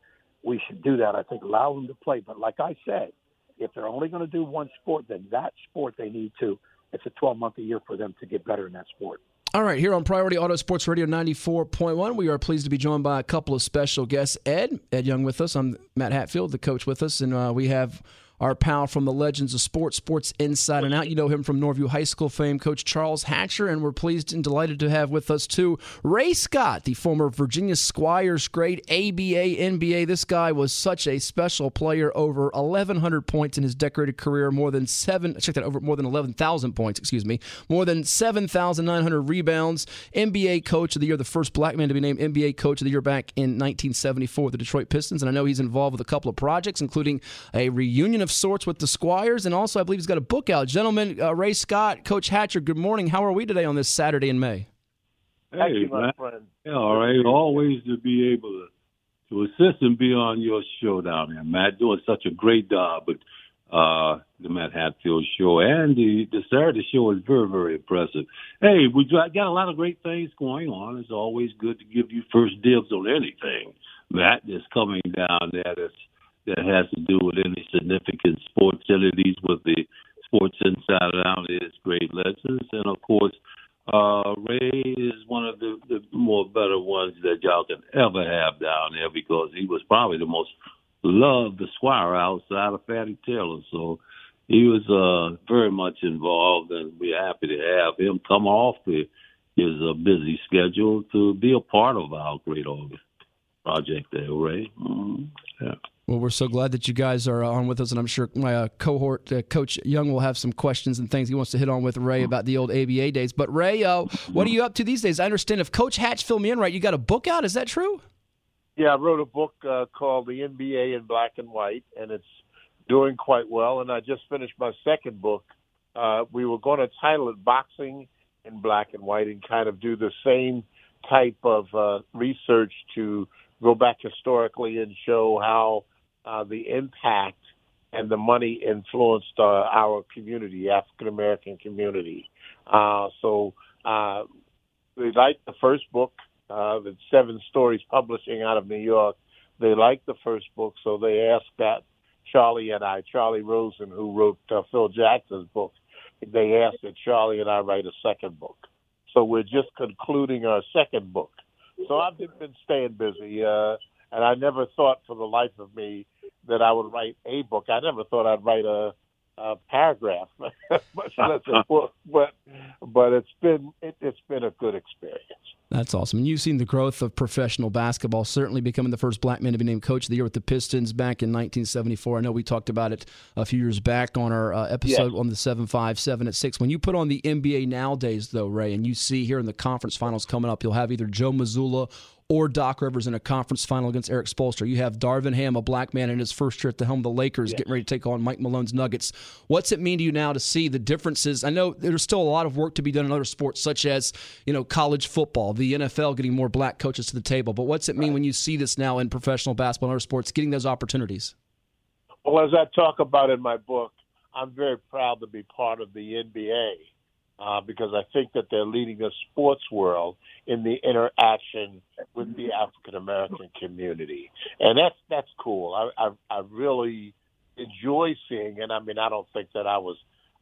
we should do that. I think allow them to play. But like I said, if they're only going to do one sport, then that sport they need to. It's a 12 month a year for them to get better in that sport. All right, here on Priority Auto Sports Radio 94.1, we are pleased to be joined by a couple of special guests. Ed, Ed Young with us. I'm Matt Hatfield, the coach with us, and uh, we have our pal from the Legends of Sports, Sports Inside and Out. You know him from Norview High School fame, Coach Charles Hatcher, and we're pleased and delighted to have with us too Ray Scott, the former Virginia Squires great ABA, NBA. This guy was such a special player, over 1,100 points in his decorated career, more than seven, check that over, more than 11,000 points, excuse me, more than 7,900 rebounds, NBA Coach of the Year, the first black man to be named NBA Coach of the Year back in 1974 with the Detroit Pistons. And I know he's involved with a couple of projects, including a reunion of sorts with the Squires, and also I believe he's got a book out. Gentlemen, uh, Ray Scott, Coach Hatcher, good morning. How are we today on this Saturday in May? Thank Hey, you, my man. friend. Yeah, all right. Always to be able to to assist and be on your show down there, Matt. Doing such a great job with uh, the Matt Hatfield show and the the Saturday show is very very impressive. Hey, we got got a lot of great things going on. It's always good to give you first dibs on anything, Matt. That's coming down there. That's that has to do with any significant sports entities with the Sports Inside Out is Great Legends, and of course. Uh, Ray is one of the, the more better ones that y'all can ever have down there because he was probably the most loved the squire outside of Fatty Taylor. So he was uh, very much involved, and we're happy to have him come off the, his uh, busy schedule to be a part of our great organ project there, Ray. Mm-hmm. Yeah. Well, we're so glad that you guys are on with us, and I'm sure my uh, cohort, uh, Coach Young, will have some questions and things he wants to hit on with Ray about the old ABA days. But Ray, uh, what are you up to these days? I understand if Coach Hatch filled me in right, you got a book out. Is that true? Yeah, I wrote a book uh, called The NBA in Black and White, and it's doing quite well. And I just finished my second book. Uh, we were going to title it Boxing in Black and White and kind of do the same type of uh, research to go back historically and show how uh, the impact and the money influenced uh, our community, African American community. Uh, so uh, they liked the first book, uh, the Seven Stories Publishing out of New York. They liked the first book, so they asked that Charlie and I, Charlie Rosen, who wrote uh, Phil Jackson's book, they asked that Charlie and I write a second book. So we're just concluding our second book. So I've been staying busy, uh, and I never thought for the life of me that I would write a book. I never thought I'd write a, a paragraph, much less a book. But but it's been it, it's been a good experience. That's awesome. And you've seen the growth of professional basketball, certainly becoming the first black man to be named coach of the year with the Pistons back in 1974. I know we talked about it a few years back on our uh, episode yes. on the 757 at 6. When you put on the NBA nowadays, though, Ray, and you see here in the conference finals coming up, you'll have either Joe Mazzulla or Doc Rivers in a conference final against Erik Spoelstra. You have Darvin Ham, a black man in his first year at the helm of the Lakers, yes. getting ready to take on Mike Malone's Nuggets. What's it mean to you now to see the differences? I know there's still a lot of work to be done in other sports, such as you know college football, the NFL getting more black coaches to the table. But what's it mean right. when you see this now in professional basketball and other sports, getting those opportunities? Well, as I talk about in my book, I'm very proud to be part of the NBA uh, because I think that they're leading the sports world in the interaction with the African American community, and that's that's cool. I, I I really enjoy seeing, and I mean, I don't think that I was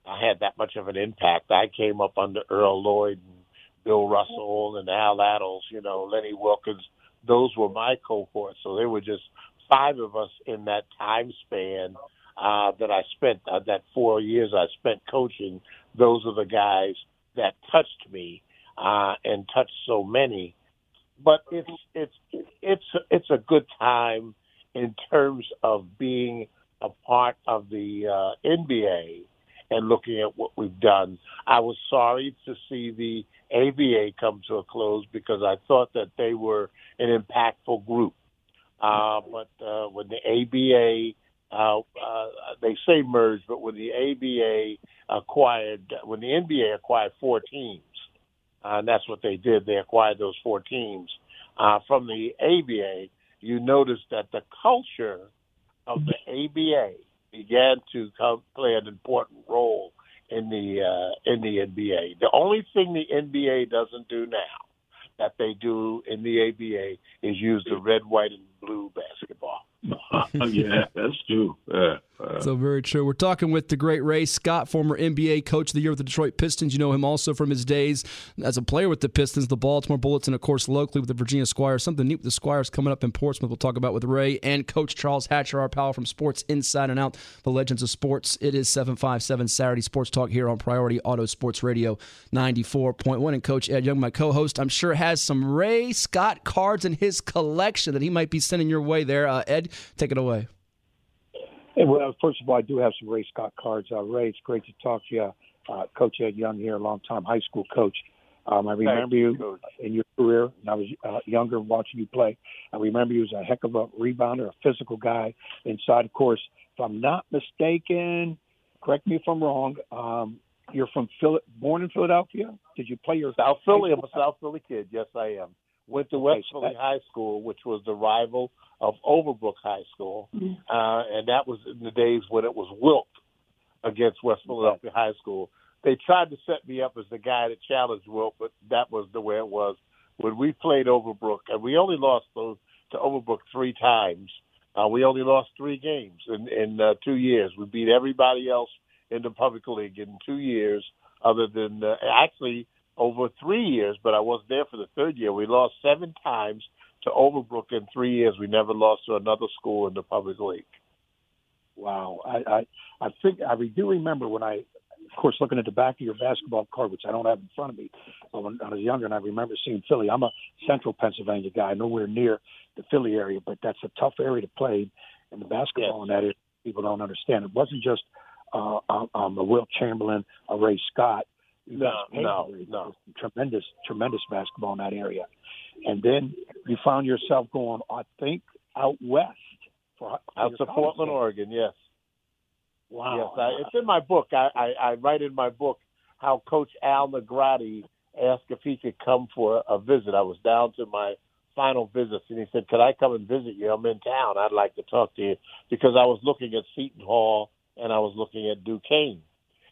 I had that much of an impact. I came up under Earl Lloyd and Bill Russell and Al Attles, you know, Lenny Wilkens. Those were my cohorts, so there were just five of us in that time span uh, that I spent uh, that four years I spent coaching those are the guys that touched me uh, and touched so many. But it's it's it's it's a good time in terms of being a part of the uh, NBA and looking at what we've done. I was sorry to see the ABA come to a close because I thought that they were an impactful group. Uh, but uh, when the ABA uh, uh, they say merged, but when the ABA acquired, when the NBA acquired four teams, uh, and that's what they did, they acquired those four teams uh, from the ABA. You notice that the culture of the ABA began to come, play an important role in the uh, in the NBA. The only thing the NBA doesn't do now that they do in the ABA is use the red, white, and blue basketball. yeah, that's true. Uh, so very true. We're talking with the great Ray Scott, former NBA coach of the year with the Detroit Pistons. You know him also from his days as a player with the Pistons, the Baltimore Bullets, and of course locally with the Virginia Squires. Something neat with the Squires coming up in Portsmouth. We'll talk about with Ray and Coach Charles Hatcher, our pal from Sports Inside and Out, the Legends of Sports. It is seven five seven Saturday Sports Talk here on Priority Auto Sports Radio ninety four point one. And Coach Ed Young, my co-host, I'm sure has some Ray Scott cards in his collection that he might be sending your way there. Uh, Ed, take it away. Well, first of all, I do have some Ray Scott cards. Uh, Ray, it's great to talk to you. Uh, coach Ed Young here, a long-time high school coach. Um, I remember you, you in your career when I was uh, younger watching you play. I remember you as a heck of a rebounder, a physical guy inside. Of course, if I'm not mistaken, correct me if I'm wrong. Um, you're from Phil- born in Philadelphia. Did you play your South Philly? I'm a South Philly kid. Yes, I am. Went to West Philly High School, which was the rival of Overbrook High School, mm-hmm. uh, and that was in the days when it was Wilt against West Philadelphia High School. They tried to set me up as the guy that challenged Wilt, but that was the way it was. When we played Overbrook, and we only lost those to Overbrook three times. Uh, we only lost three games in in uh, two years. We beat everybody else in the public league in two years, other than uh, actually over three years, but I wasn't there for the third year. We lost seven times to Overbrook in three years. We never lost to another school in the public league. Wow, I I, I think I do remember when I, of course, looking at the back of your basketball card, which I don't have in front of me. But when I was younger, and I remember seeing Philly. I'm a Central Pennsylvania guy, nowhere near the Philly area, but that's a tough area to play in the basketball yes. in that area. People don't understand. It wasn't just uh, um, um, a Wilt Chamberlain, a Ray Scott no, no, no. Tremendous, tremendous basketball in that area. And then you found yourself going, I think, out west. For, for out to Portland, Oregon. Yes. Wow. Yes, I, it's in my book. I, I, I write in my book how Coach Al Negratti asked if he could come for a visit. I was down to my final visits, and he said, "Could I come and visit you? I'm in town. I'd like to talk to you because I was looking at Seton Hall and I was looking at Duquesne."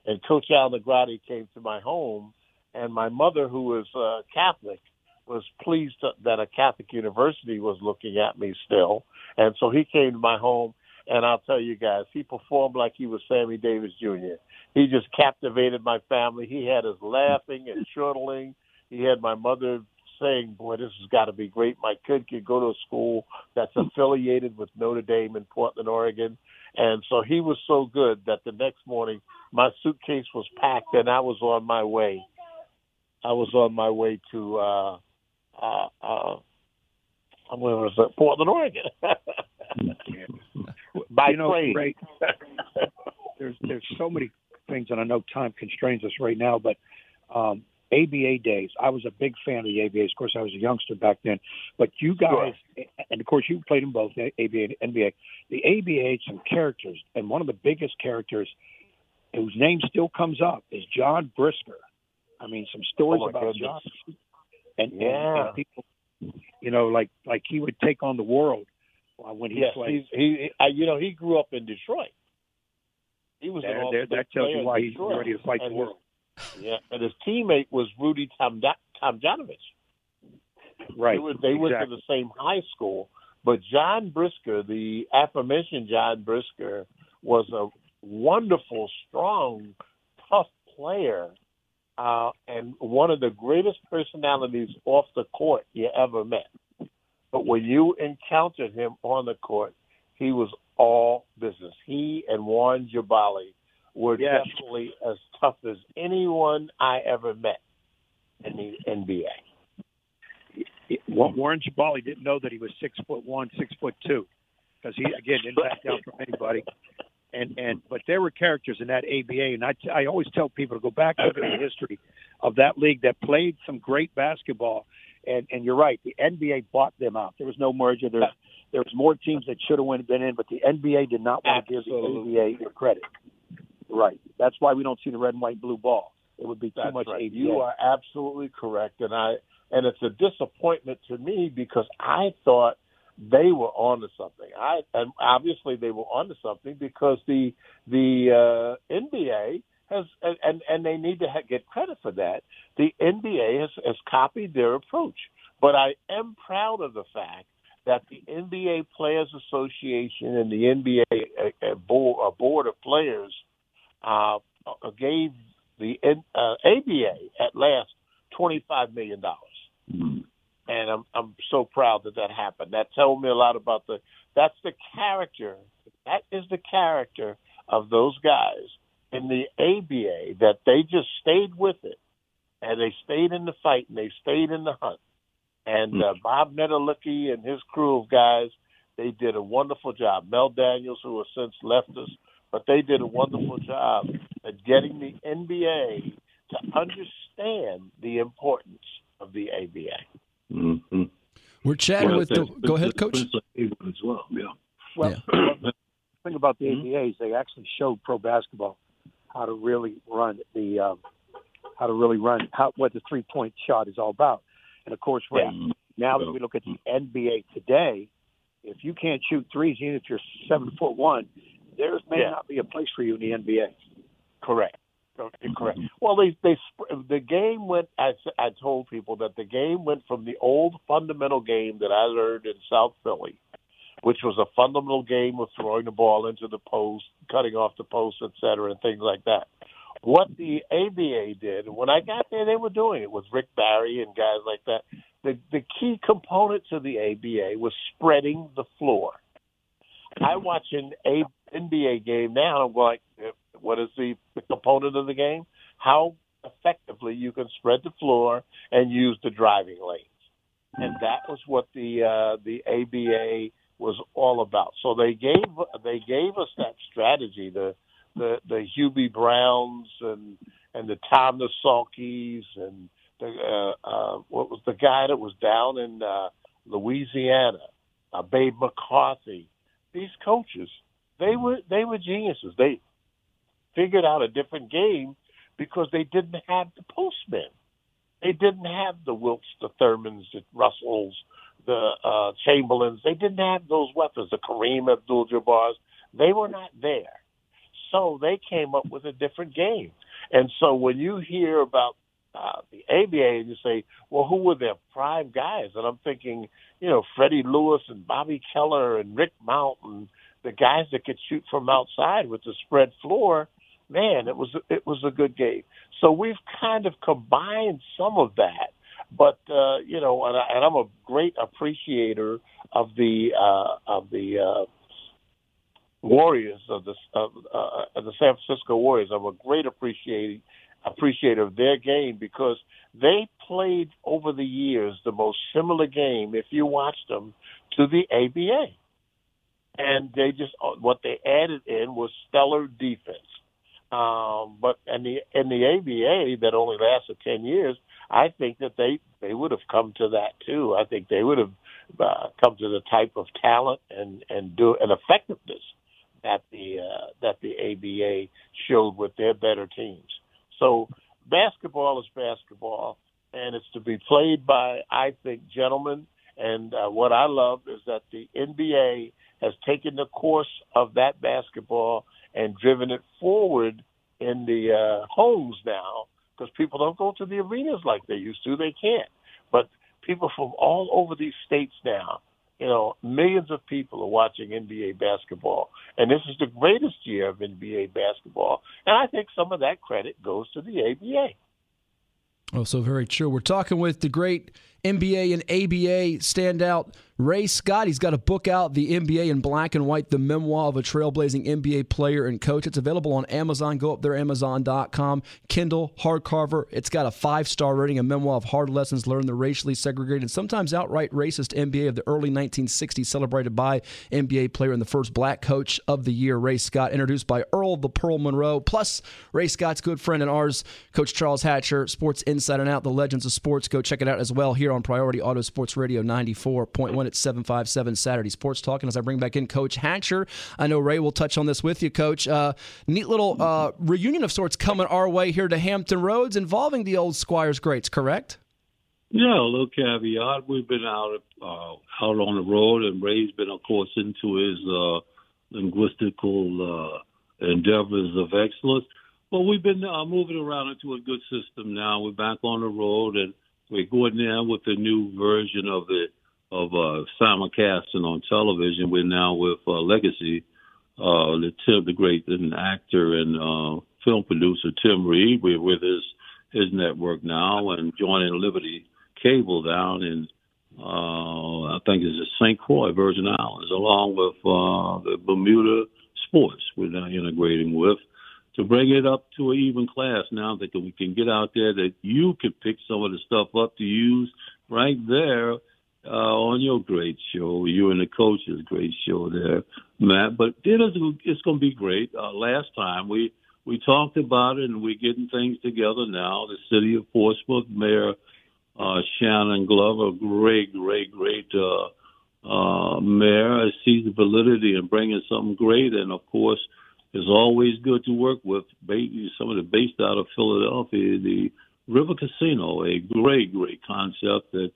And Coach Al Negratti came to my home, and my mother, who was uh, Catholic, was pleased that a Catholic university was looking at me still, and so he came to my home. And I'll tell you guys, he performed like he was Sammy Davis Jr. He just captivated my family. He had us laughing and chortling. He had my mother saying, "Boy, this has got to be great. My kid could go to a school that's affiliated with Notre Dame in Portland, Oregon." And so he was so good that the next morning my suitcase was packed and I was on my way. I was on my way to uh uh uh where was it? Portland, Oregon. By you know, train. Ray, there's there's so many things, and I know time constrains us right now, but um, ABA days. I was a big fan of the ABAs. Of course, I was a youngster back then, but you guys, and of course, you played in both ABA and NBA. The ABA had some characters, and one of the biggest characters, whose name still comes up, is John Brisker. I mean, some stories Oh, about goodness. John, and, and, Yeah. and people, you know, like like he would take on the world when he yes, played. he's, he, you know, he grew up in Detroit. He was an There- all there- that tells you why he's ready to fight the And world. Yeah, and his teammate was Rudy Tom Tomjanovich. Right. They, were, they went to the same high school, but John Brisker, the aforementioned John Brisker, was a wonderful, strong, tough player, uh, and one of the greatest personalities off the court you ever met. But when you encountered him on the court, he was all business. He and Warren Jabali were Yes. definitely as tough as anyone I ever met in the NBA. Wa- Warren Jabali didn't know that he was six foot one, six foot two, because he again didn't back down from anybody. And and but there were characters in that ABA, and I I always tell people to go back and look at the history of that league that played some great basketball. And and you're right, the NBA bought them out. There was no merger. There there was more teams that should have been in, but the NBA did not want to give the ABA their credit. Right. That's why we don't see the red and white and blue ball. It would be too That's much right. ABA. You are absolutely correct, and I and it's a disappointment to me because I thought they were onto something. I and obviously they were onto something because the the uh, NBA has and and, they need to ha- get credit for that. The NBA has, has copied their approach, but I am proud of the fact that the NBA Players Association and the NBA uh, uh, board, uh, board of players uh, gave the uh, ABA at last twenty five million dollars, and I'm I'm so proud that that happened. That told me a lot about the that's the character that is the character of those guys in the ABA that they just stayed with it and they stayed in the fight and they stayed in the hunt. And uh, Bob Netolicky and his crew of guys, they did a wonderful job. Mel Daniels, who has since left us, but they did a wonderful job at getting the NBA to understand the importance of the ABA. Mm-hmm. We're chatting Well, with the. Go ahead, that's Coach. As well. Yeah. Well, Yeah. the thing about the ABAs, they actually showed pro basketball how to really run the um, how to really run how what the three point shot is all about. And of course, Ray, now that we look at the NBA today, if you can't shoot threes, even if you're seven foot one, there may Yeah. not be a place for you in the NBA. Correct. Okay, Correct. Well, they they the game went. I I told people that the game went from the old fundamental game that I learned in South Philly, which was a fundamental game of throwing the ball into the post, cutting off the post, et cetera, and things like that. What the ABA did, when I got there, they were doing it with Rick Barry and guys like that. The the key component to the ABA was spreading the floor. I watch an A- NBA game now, and I'm going, eh, what is the, the component of the game? How effectively you can spread the floor and use the driving lanes, and that was what the uh, the ABA was all about. So they gave they gave us that strategy, the the the Hubie Browns and and the Tom Salkis and the uh, uh, what was the guy that was down in uh, Louisiana, uh, Babe McCarthy. These coaches, they were they were geniuses. They figured out a different game because they didn't have the postmen. They didn't have the Wilts, the Thurmans, the Russells, the uh, Chamberlains. They didn't have those weapons, the Kareem Abdul-Jabbars. They were not there. So they came up with a different game. And so when you hear about uh, the ABA and you say, well, who were their prime guys? And I'm thinking, you know, Freddie Lewis and Bobby Keller and Rick Mountain the guys that could shoot from outside with the spread floor. Man, it was it was a good game. So we've kind of combined some of that, but uh, you know, and, I, and I'm a great appreciator of the uh, of the uh, Warriors of the of, uh, of the San Francisco Warriors. I'm a great appreciator appreciator of their game because they played over the years the most similar game, if you watched them, to the ABA. And they just what they added in was stellar defense. Um, but in the in the ABA that only lasted ten years, I think that they they would have come to that too. I think they would have uh, come to the type of talent and and do an effectiveness that the uh, that the ABA showed with their better teams. So basketball is basketball, and it's to be played by, I think, gentlemen. And uh, what I love is that the NBA has taken the course of that basketball and driven it forward in the uh, homes now because people don't go to the arenas like they used to. They can't. But people from all over these states now you know, millions of people are watching NBA basketball, and this is the greatest year of NBA basketball. And I think some of that credit goes to the ABA. Oh, so very true. We're talking with the great NBA and ABA standout Ray Scott, he's got a book out, The NBA in Black and White, the memoir of a trailblazing NBA player and coach. It's available on Amazon. Go up there, Amazon.com. Kindle, hardcover. It's got a five star rating, a memoir of hard lessons learned the racially segregated and sometimes outright racist NBA of the early 1960s, celebrated by NBA player and the first black coach of the year, Ray Scott, introduced by Earl the Pearl Monroe, plus Ray Scott's good friend and ours, Coach Charles Hatcher, Sports Inside and Out, the Legends of Sports. Go check it out as well here on Priority Auto Sports Radio 94.1 at 757 Saturday Sports Talk. And as I bring back in Coach Hatcher, I know Ray will touch on this with you, Coach. Uh, neat little uh, reunion of sorts coming our way here to Hampton Roads involving the old Squires greats, correct? Yeah, a little caveat. We've been out uh, out on the road, and Ray's been, of course, into his uh, linguistical uh, endeavors of excellence. But we've been uh, moving around into a good system now. We're back on the road, and we're going now with the new version of the of uh, simulcasting on television. We're now with uh, Legacy, uh, the Tim, the great and actor and uh, film producer Tim Reid. We're with his his network now and joining Liberty Cable down in uh, I think it's the St. Croix Virgin Islands, along with uh, the Bermuda Sports. We're now integrating with to bring it up to an even class now that we can get out there that you can pick some of the stuff up to use right there uh, on your great show, you and the coach's great show there, Matt. But it is, it's going to be great. Uh, last time we we talked about it, and we're getting things together now. The city of Portsmouth, Mayor uh, Shannon Glover, great, great, great uh, uh, mayor, sees the validity in bringing something great, and of course, it's always good to work with Ba somebody based out of Philadelphia, the River Casino, a great, great concept that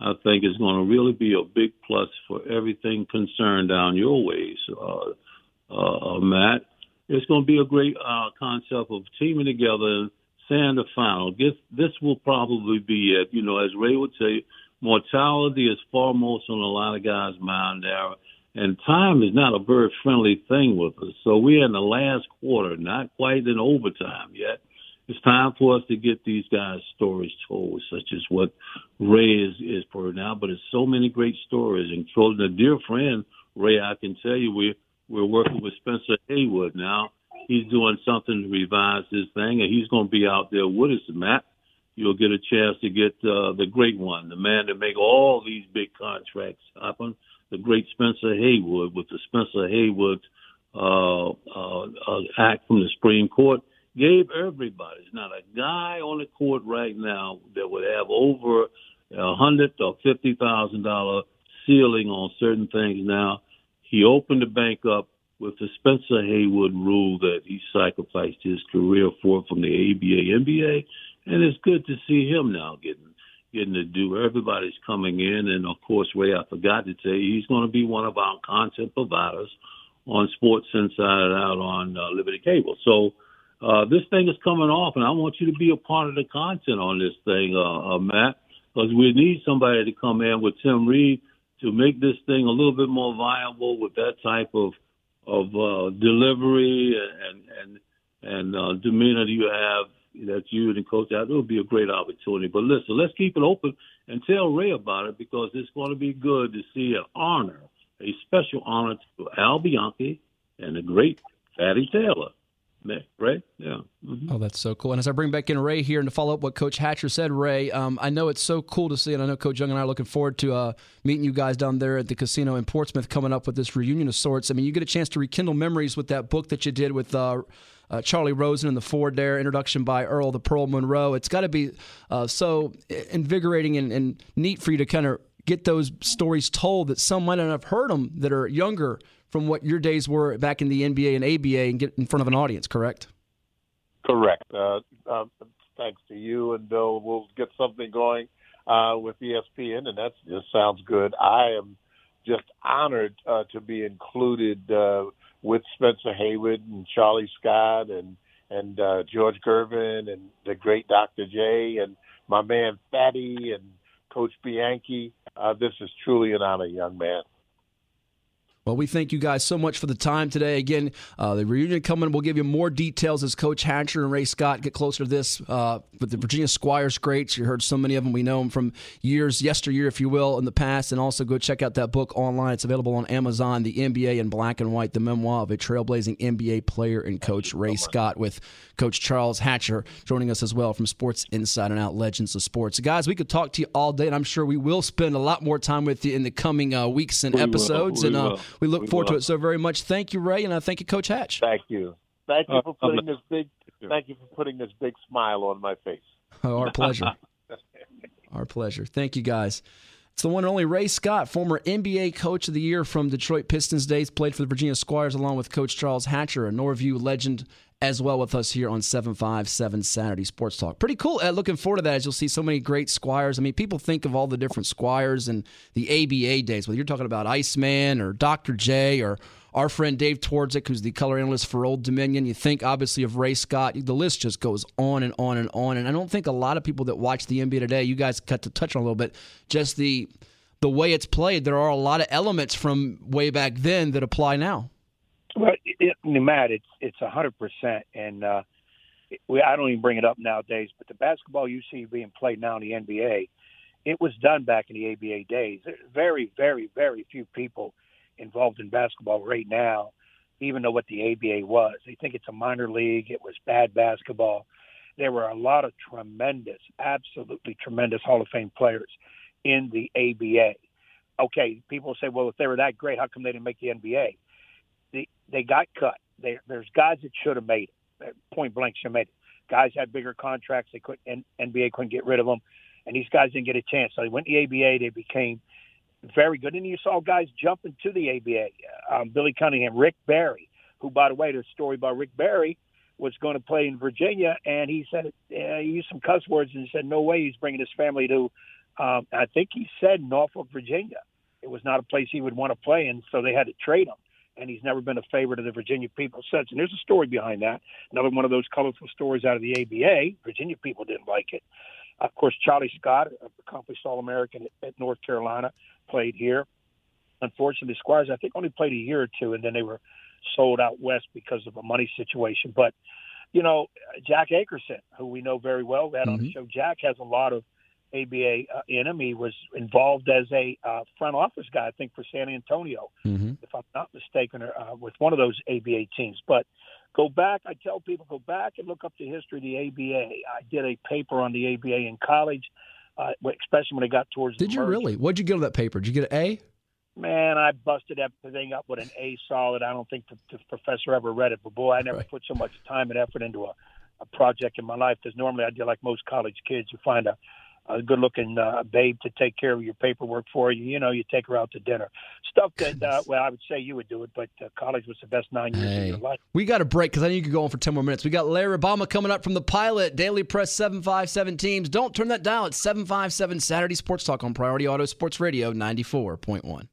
I think is going to really be a big plus for everything concerned down your ways, uh, uh, Matt. It's going to be a great uh, concept of teaming together and saying the final. This, this will probably be it. You know, as Ray would say, mortality is foremost on a lot of guys' mind there. And time is not a very friendly thing with us. So we're in the last quarter, not quite in overtime yet it's time for us to get these guys stories told, such as what Ray is, is for now. But it's so many great stories, including a dear friend, Ray. I can tell you, we're we're working with Spencer Haywood now. He's doing something to revise this thing, and he's going to be out there with us, Matt. You'll get a chance to get uh, the great one, the man that make all these big contracts happen, the great Spencer Haywood with the Spencer Haywood uh, uh, uh, Act from the Supreme Court gave everybody. There's not a guy on the court right now that would have over a hundred or fifty thousand dollar ceiling on certain things. Now he opened the bank up with the Spencer Haywood rule that he sacrificed his career for from the ABA, NBA, and it's good to see him now getting getting to do. Everybody's coming in, and of course, Ray, I forgot to tell you, he's going to be one of our content providers on Sports Inside Out on uh, Liberty Cable. So uh, this thing is coming off, and I want you to be a part of the content on this thing, uh, uh, Matt, because we need somebody to come in with Tim Reid to make this thing a little bit more viable with that type of of uh, delivery and and and uh, demeanor you have that you and coach out. It would be a great opportunity. But listen, let's keep it open and tell Ray about it because it's going to be good to see an honor, a special honor to Al Bianchi and the great Fatty Taylor. Ray, yeah. Mm-hmm. Oh, that's so cool. And as I bring back in Ray here and to follow up what Coach Hatcher said, Ray, um, I know it's so cool to see, and I know Coach Young and I are looking forward to uh, meeting you guys down there at the casino in Portsmouth coming up with this reunion of sorts. I mean, you get a chance to rekindle memories with that book that you did with. Uh, uh, Charlie Rosen and the Ford there, introduction by Earl the Pearl Monroe. It's got to be uh, so invigorating and, and neat for you to kind of get those stories told that some might not have heard them that are younger from what your days were back in the NBA and ABA and get in front of an audience, correct? Correct. Uh, uh, thanks to you and Bill, we'll get something going uh, with ESPN, and that just sounds good. I am just honored uh, to be included uh, with Spencer Haywood and Charlie Scott and and uh, George Gervin and the great Dr. J and my man Fatty and Coach Bianchi. Uh, this is truly an honor, young man. Well, we thank you guys so much for the time today. Again, uh, the reunion coming. We'll give you more details as Coach Hatcher and Ray Scott get closer to this. Uh, with the Virginia Squires greats, you heard so many of them. We know them from years, yesteryear, if you will, in the past. And also go check out that book online. It's available on Amazon. The NBA in Black and White: The Memoir of a Trailblazing NBA Player and Coach Ray Scott with Coach Charles Hatcher joining us as well from Sports Inside and Out Legends of Sports. Guys, we could talk to you all day, and I'm sure we will spend a lot more time with you in the coming uh, weeks and we episodes. Will. We and will. We look We forward to it so very much. Thank you, Ray, and I thank you, Coach Hatch. Thank you. Thank you Uh, for putting this big. Thank you for putting this big smile on my face. Oh, our pleasure. our pleasure. Thank you, guys. It's the one and only Ray Scott, former NBA Coach of the Year from Detroit Pistons days, played for the Virginia Squires along with Coach Charles Hatcher, a Norview legend, as well with us here on 757 Saturday Sports Talk. Pretty cool. Uh, looking forward to that as you'll see so many great Squires. I mean, people think of all the different Squires and the ABA days, whether you're talking about Iceman or Dr. J or our friend Dave Twardzik, who's the color analyst for Old Dominion. You think obviously of Ray Scott. The list just goes on and on and on. And I don't think a lot of people that watch the NBA today, you guys cut to touch on a little bit, just the the way it's played. There are a lot of elements from way back then that apply now. Well, it, it, Matt, it's it's a hundred percent, and uh, we, I don't even bring it up nowadays. But the basketball you see being played now in the NBA, it was done back in the ABA days. Very, very, very few people involved in basketball right now, even know what the ABA was. They think it's a minor league. It was bad basketball. There were a lot of tremendous, absolutely tremendous Hall of Fame players in the ABA. Okay, people say, well, if they were that great, how come they didn't make the NBA? They, got cut. They, there's guys that should have made it. Point blank, should have made it. Guys had bigger contracts. They couldn't. NBA couldn't get rid of them, and these guys didn't get a chance. So they went to the ABA. They became very good, and you saw guys jump into the ABA. Um, Billy Cunningham, Rick Barry, who, by the way, there's a story about Rick Barry was going to play in Virginia, and he said uh, he used some cuss words and said no way he's bringing his family to. Um, I think he said Norfolk, Virginia. It was not a place he would want to play in, so they had to trade him. And he's never been a favorite of the Virginia people since. And there's a story behind that. Another one of those colorful stories out of the ABA. Virginia people didn't like it. Of course, Charlie Scott, accomplished All American at, North Carolina, played here. Unfortunately, the Squires, I think, only played a year or two, and then they were sold out west because of a money situation. But, you know, Jack Akerson, who we know very well, we had on the mm-hmm. show, Jack has a lot of ABA uh, in him. He was involved as a uh, front office guy, I think, for San Antonio, Mm-hmm. if I'm not mistaken, or, uh, with one of those ABA teams. But go back, I tell people, go back and look up the history of the ABA. I did a paper on the ABA in college, uh, especially when it got towards Did you merger. really? What'd you get on that paper? Did you get an A? Man, I busted everything up with an A solid. I don't think the, the professor ever read it, but boy, I never Right. put so much time and effort into a a project in my life because normally I do like most college kids. You find a a good looking uh, babe to take care of your paperwork for you. You know, you take her out to dinner. Stuff that, uh, well, I would say you would do it, but uh, college was the best nine years Hey. of your life. We got a break because I know you could go on for 10 more minutes. We got Larry Rubama coming up from the pilot, Daily Press 757 teams. Don't turn that dial. It's 757 Saturday Sports Talk on Priority Auto Sports Radio 94.1.